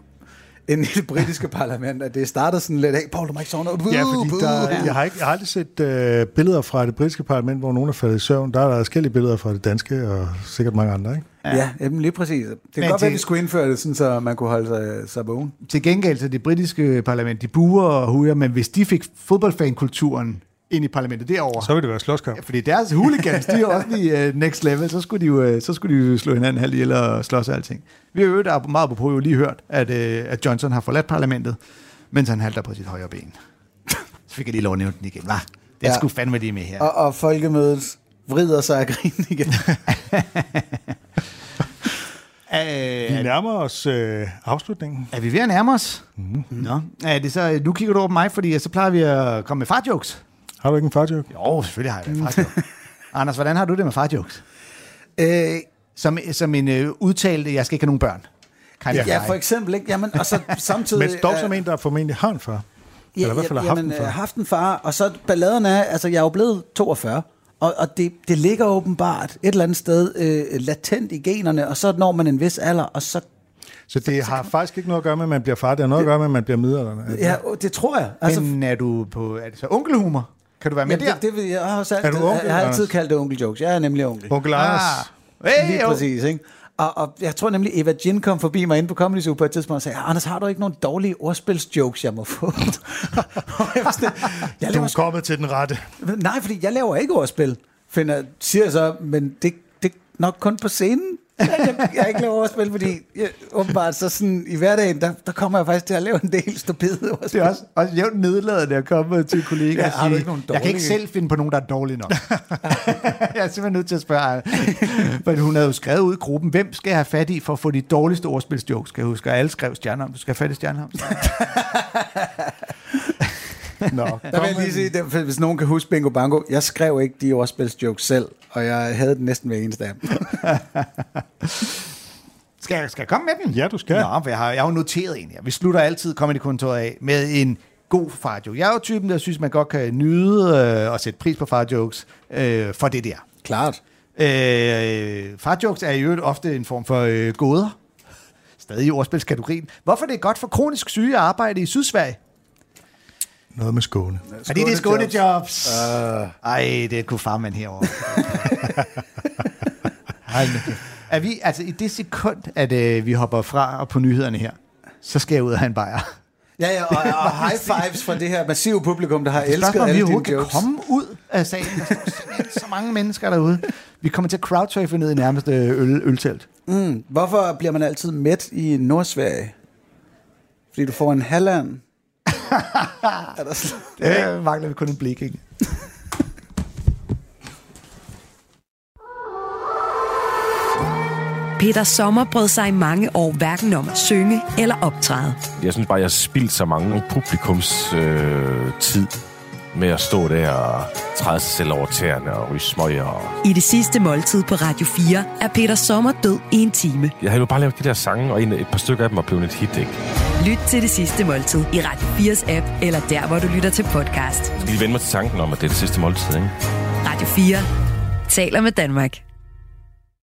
inde i det britiske parlament, at det starter sådan lidt af, Paul, du må ikke sove noget. Ja, fordi der, jeg, har ikke, jeg har aldrig set øh, billeder fra det britiske parlament, hvor nogen er faldet i søvn. Der er der forskellige billeder fra det danske, og sikkert mange andre, ikke? Ja, ja jamen lige præcis. Det kan Men godt være, at til- vi skulle indføre det, sådan, så man kunne holde sig, sig vågen. Til gengæld til det britiske parlament, de buer og huger, men hvis de fik fodboldfankulturen ind i parlamentet derovre, Så vil det være slåskamp. fordi deres hooligans, de er også lige uh, next level, så skulle de jo uh, så skulle de jo slå hinanden halv ihjel og slås og alting. Vi har jo øvrigt er meget på jo lige hørt, at, uh, at Johnson har forladt parlamentet, mens han halter på sit højre ben. så fik jeg lige lov at nævne den igen, hva? Det er Ja. sgu fandme lige med her. Og, og folkemødet vrider sig af grin igen. Uh, Vi nærmer os øh, afslutningen. er vi ved at nærme os? Mm-hmm. Nå. Er det så, nu kigger du over på mig, fordi så plejer vi at komme med farjokes. Har du ikke en farjoke? Jo, selvfølgelig har jeg da farjokes. Anders, hvordan har du det med farjokes? øh, Som, som en øh, udtalte, jeg skal ikke have nogen børn. Kind ja, guy. for eksempel, ikke? Jamen, og så samtidig... Men dog øh, som en, der formentlig har en far. Ja, Eller i hvert fald har haft jamen, en far. haft en far, og så balladen er, altså jeg er jo blevet 42, og, og det, det ligger åbenbart et eller andet sted øh, latent i generne, og så når man en vis alder, og så, Så det har faktisk ikke noget at gøre med, at man bliver far. Det har noget at gøre med, at man bliver midaldrende. ja, det tror jeg. Altså, Men er du på, er det så onkelhumor? Kan du være med ja, der? det, det, vil jeg, har også du altid, onkel, jeg har altid kaldt det onkel jokes. Jeg er nemlig onkel. Onkel Anders. Ah. Hey, Lige jo. præcis, ikke? Og, og jeg tror nemlig, Eva Jin kom forbi mig inde på Comedy Zoo på et tidspunkt og sagde, Anders, har du ikke nogen dårlige ordspilsjokes, jeg må få? Jeg sådan, jeg Du er kommet til den rette. Nej, fordi jeg laver ikke ordspil, finder, siger jeg så, men det, det er nok kun på scenen. Jeg, jeg er ikke lavet overspil, fordi jeg, åbenbart så sådan, i hverdagen, der, der kommer jeg faktisk til at lave en del stupide overspil. Det er også, også jævnt nedladende at komme til kollegaer Ja, og sige, ikke nogen jeg kan ikke dårlige?" selv finde på nogen, der er dårlige nok. jeg er simpelthen nødt til at spørge, for hun havde jo skrevet ud i gruppen, hvem skal jeg have fat i for at få de dårligste ordspilsjokes, skal jeg huske, og alle skrev Stjernholm, du skal have fat i Stjernholm. Nå, Der vil jeg lige sige, det, hvis nogen kan huske Bingo Bango, jeg skrev ikke de overspilsjokes selv, og jeg havde den næsten hver eneste af dem. Skal jeg, skal jeg komme med den? Ja, du skal. Nå, for jeg har, jeg har jo noteret en her. Vi slutter altid Comedy-kontoret af med en god farjoke. Jeg er jo typen, der synes, man godt kan nyde øh, og sætte pris på farjokes øh, for det der. Klart. Øh, farjokes er jo ofte en form for øh, gåder. Stadig i ordspilskategorien. Hvorfor det er godt for kronisk syge at arbejde i Sydsverige? Noget med Skåne. Fordi det er skånejobs. Uh, Ej, det kunne farmand herovre. Kæft. er vi, altså i det sekund, at øh, vi hopper fra og på nyhederne her, så skal jeg ud og have en bajer. ja, ja, og, og high fives fra det her massive publikum, der har elsket om vi alle dine kan jokes. komme ud af salen. Der står så mange mennesker derude. Vi kommer til at crowdsurfe ned i nærmeste øl, øltelt. Mm, hvorfor bliver man altid mæt i Nordsverige? Fordi du får en halvand. er der sl- Det mangler vi kun en blik, ikke? Peter Sommer brød sig i mange år hverken om at synge eller optræde. Jeg synes bare, jeg har spildt så mange publikums øh, tid med at stå der og træde sig selv over tæerne og ryge smøger. Og... I det sidste måltid på Radio 4 er Peter Sommer død i en time. Jeg havde jo bare lavet de der sange, og en, et par stykker af dem var blevet et hit, ikke? Lyt til det sidste måltid i Radio 4's app, eller der, hvor du lytter til podcast. Jeg skal lige vende mig til tanken om, at det er det sidste måltid, ikke? Radio 4 taler med Danmark.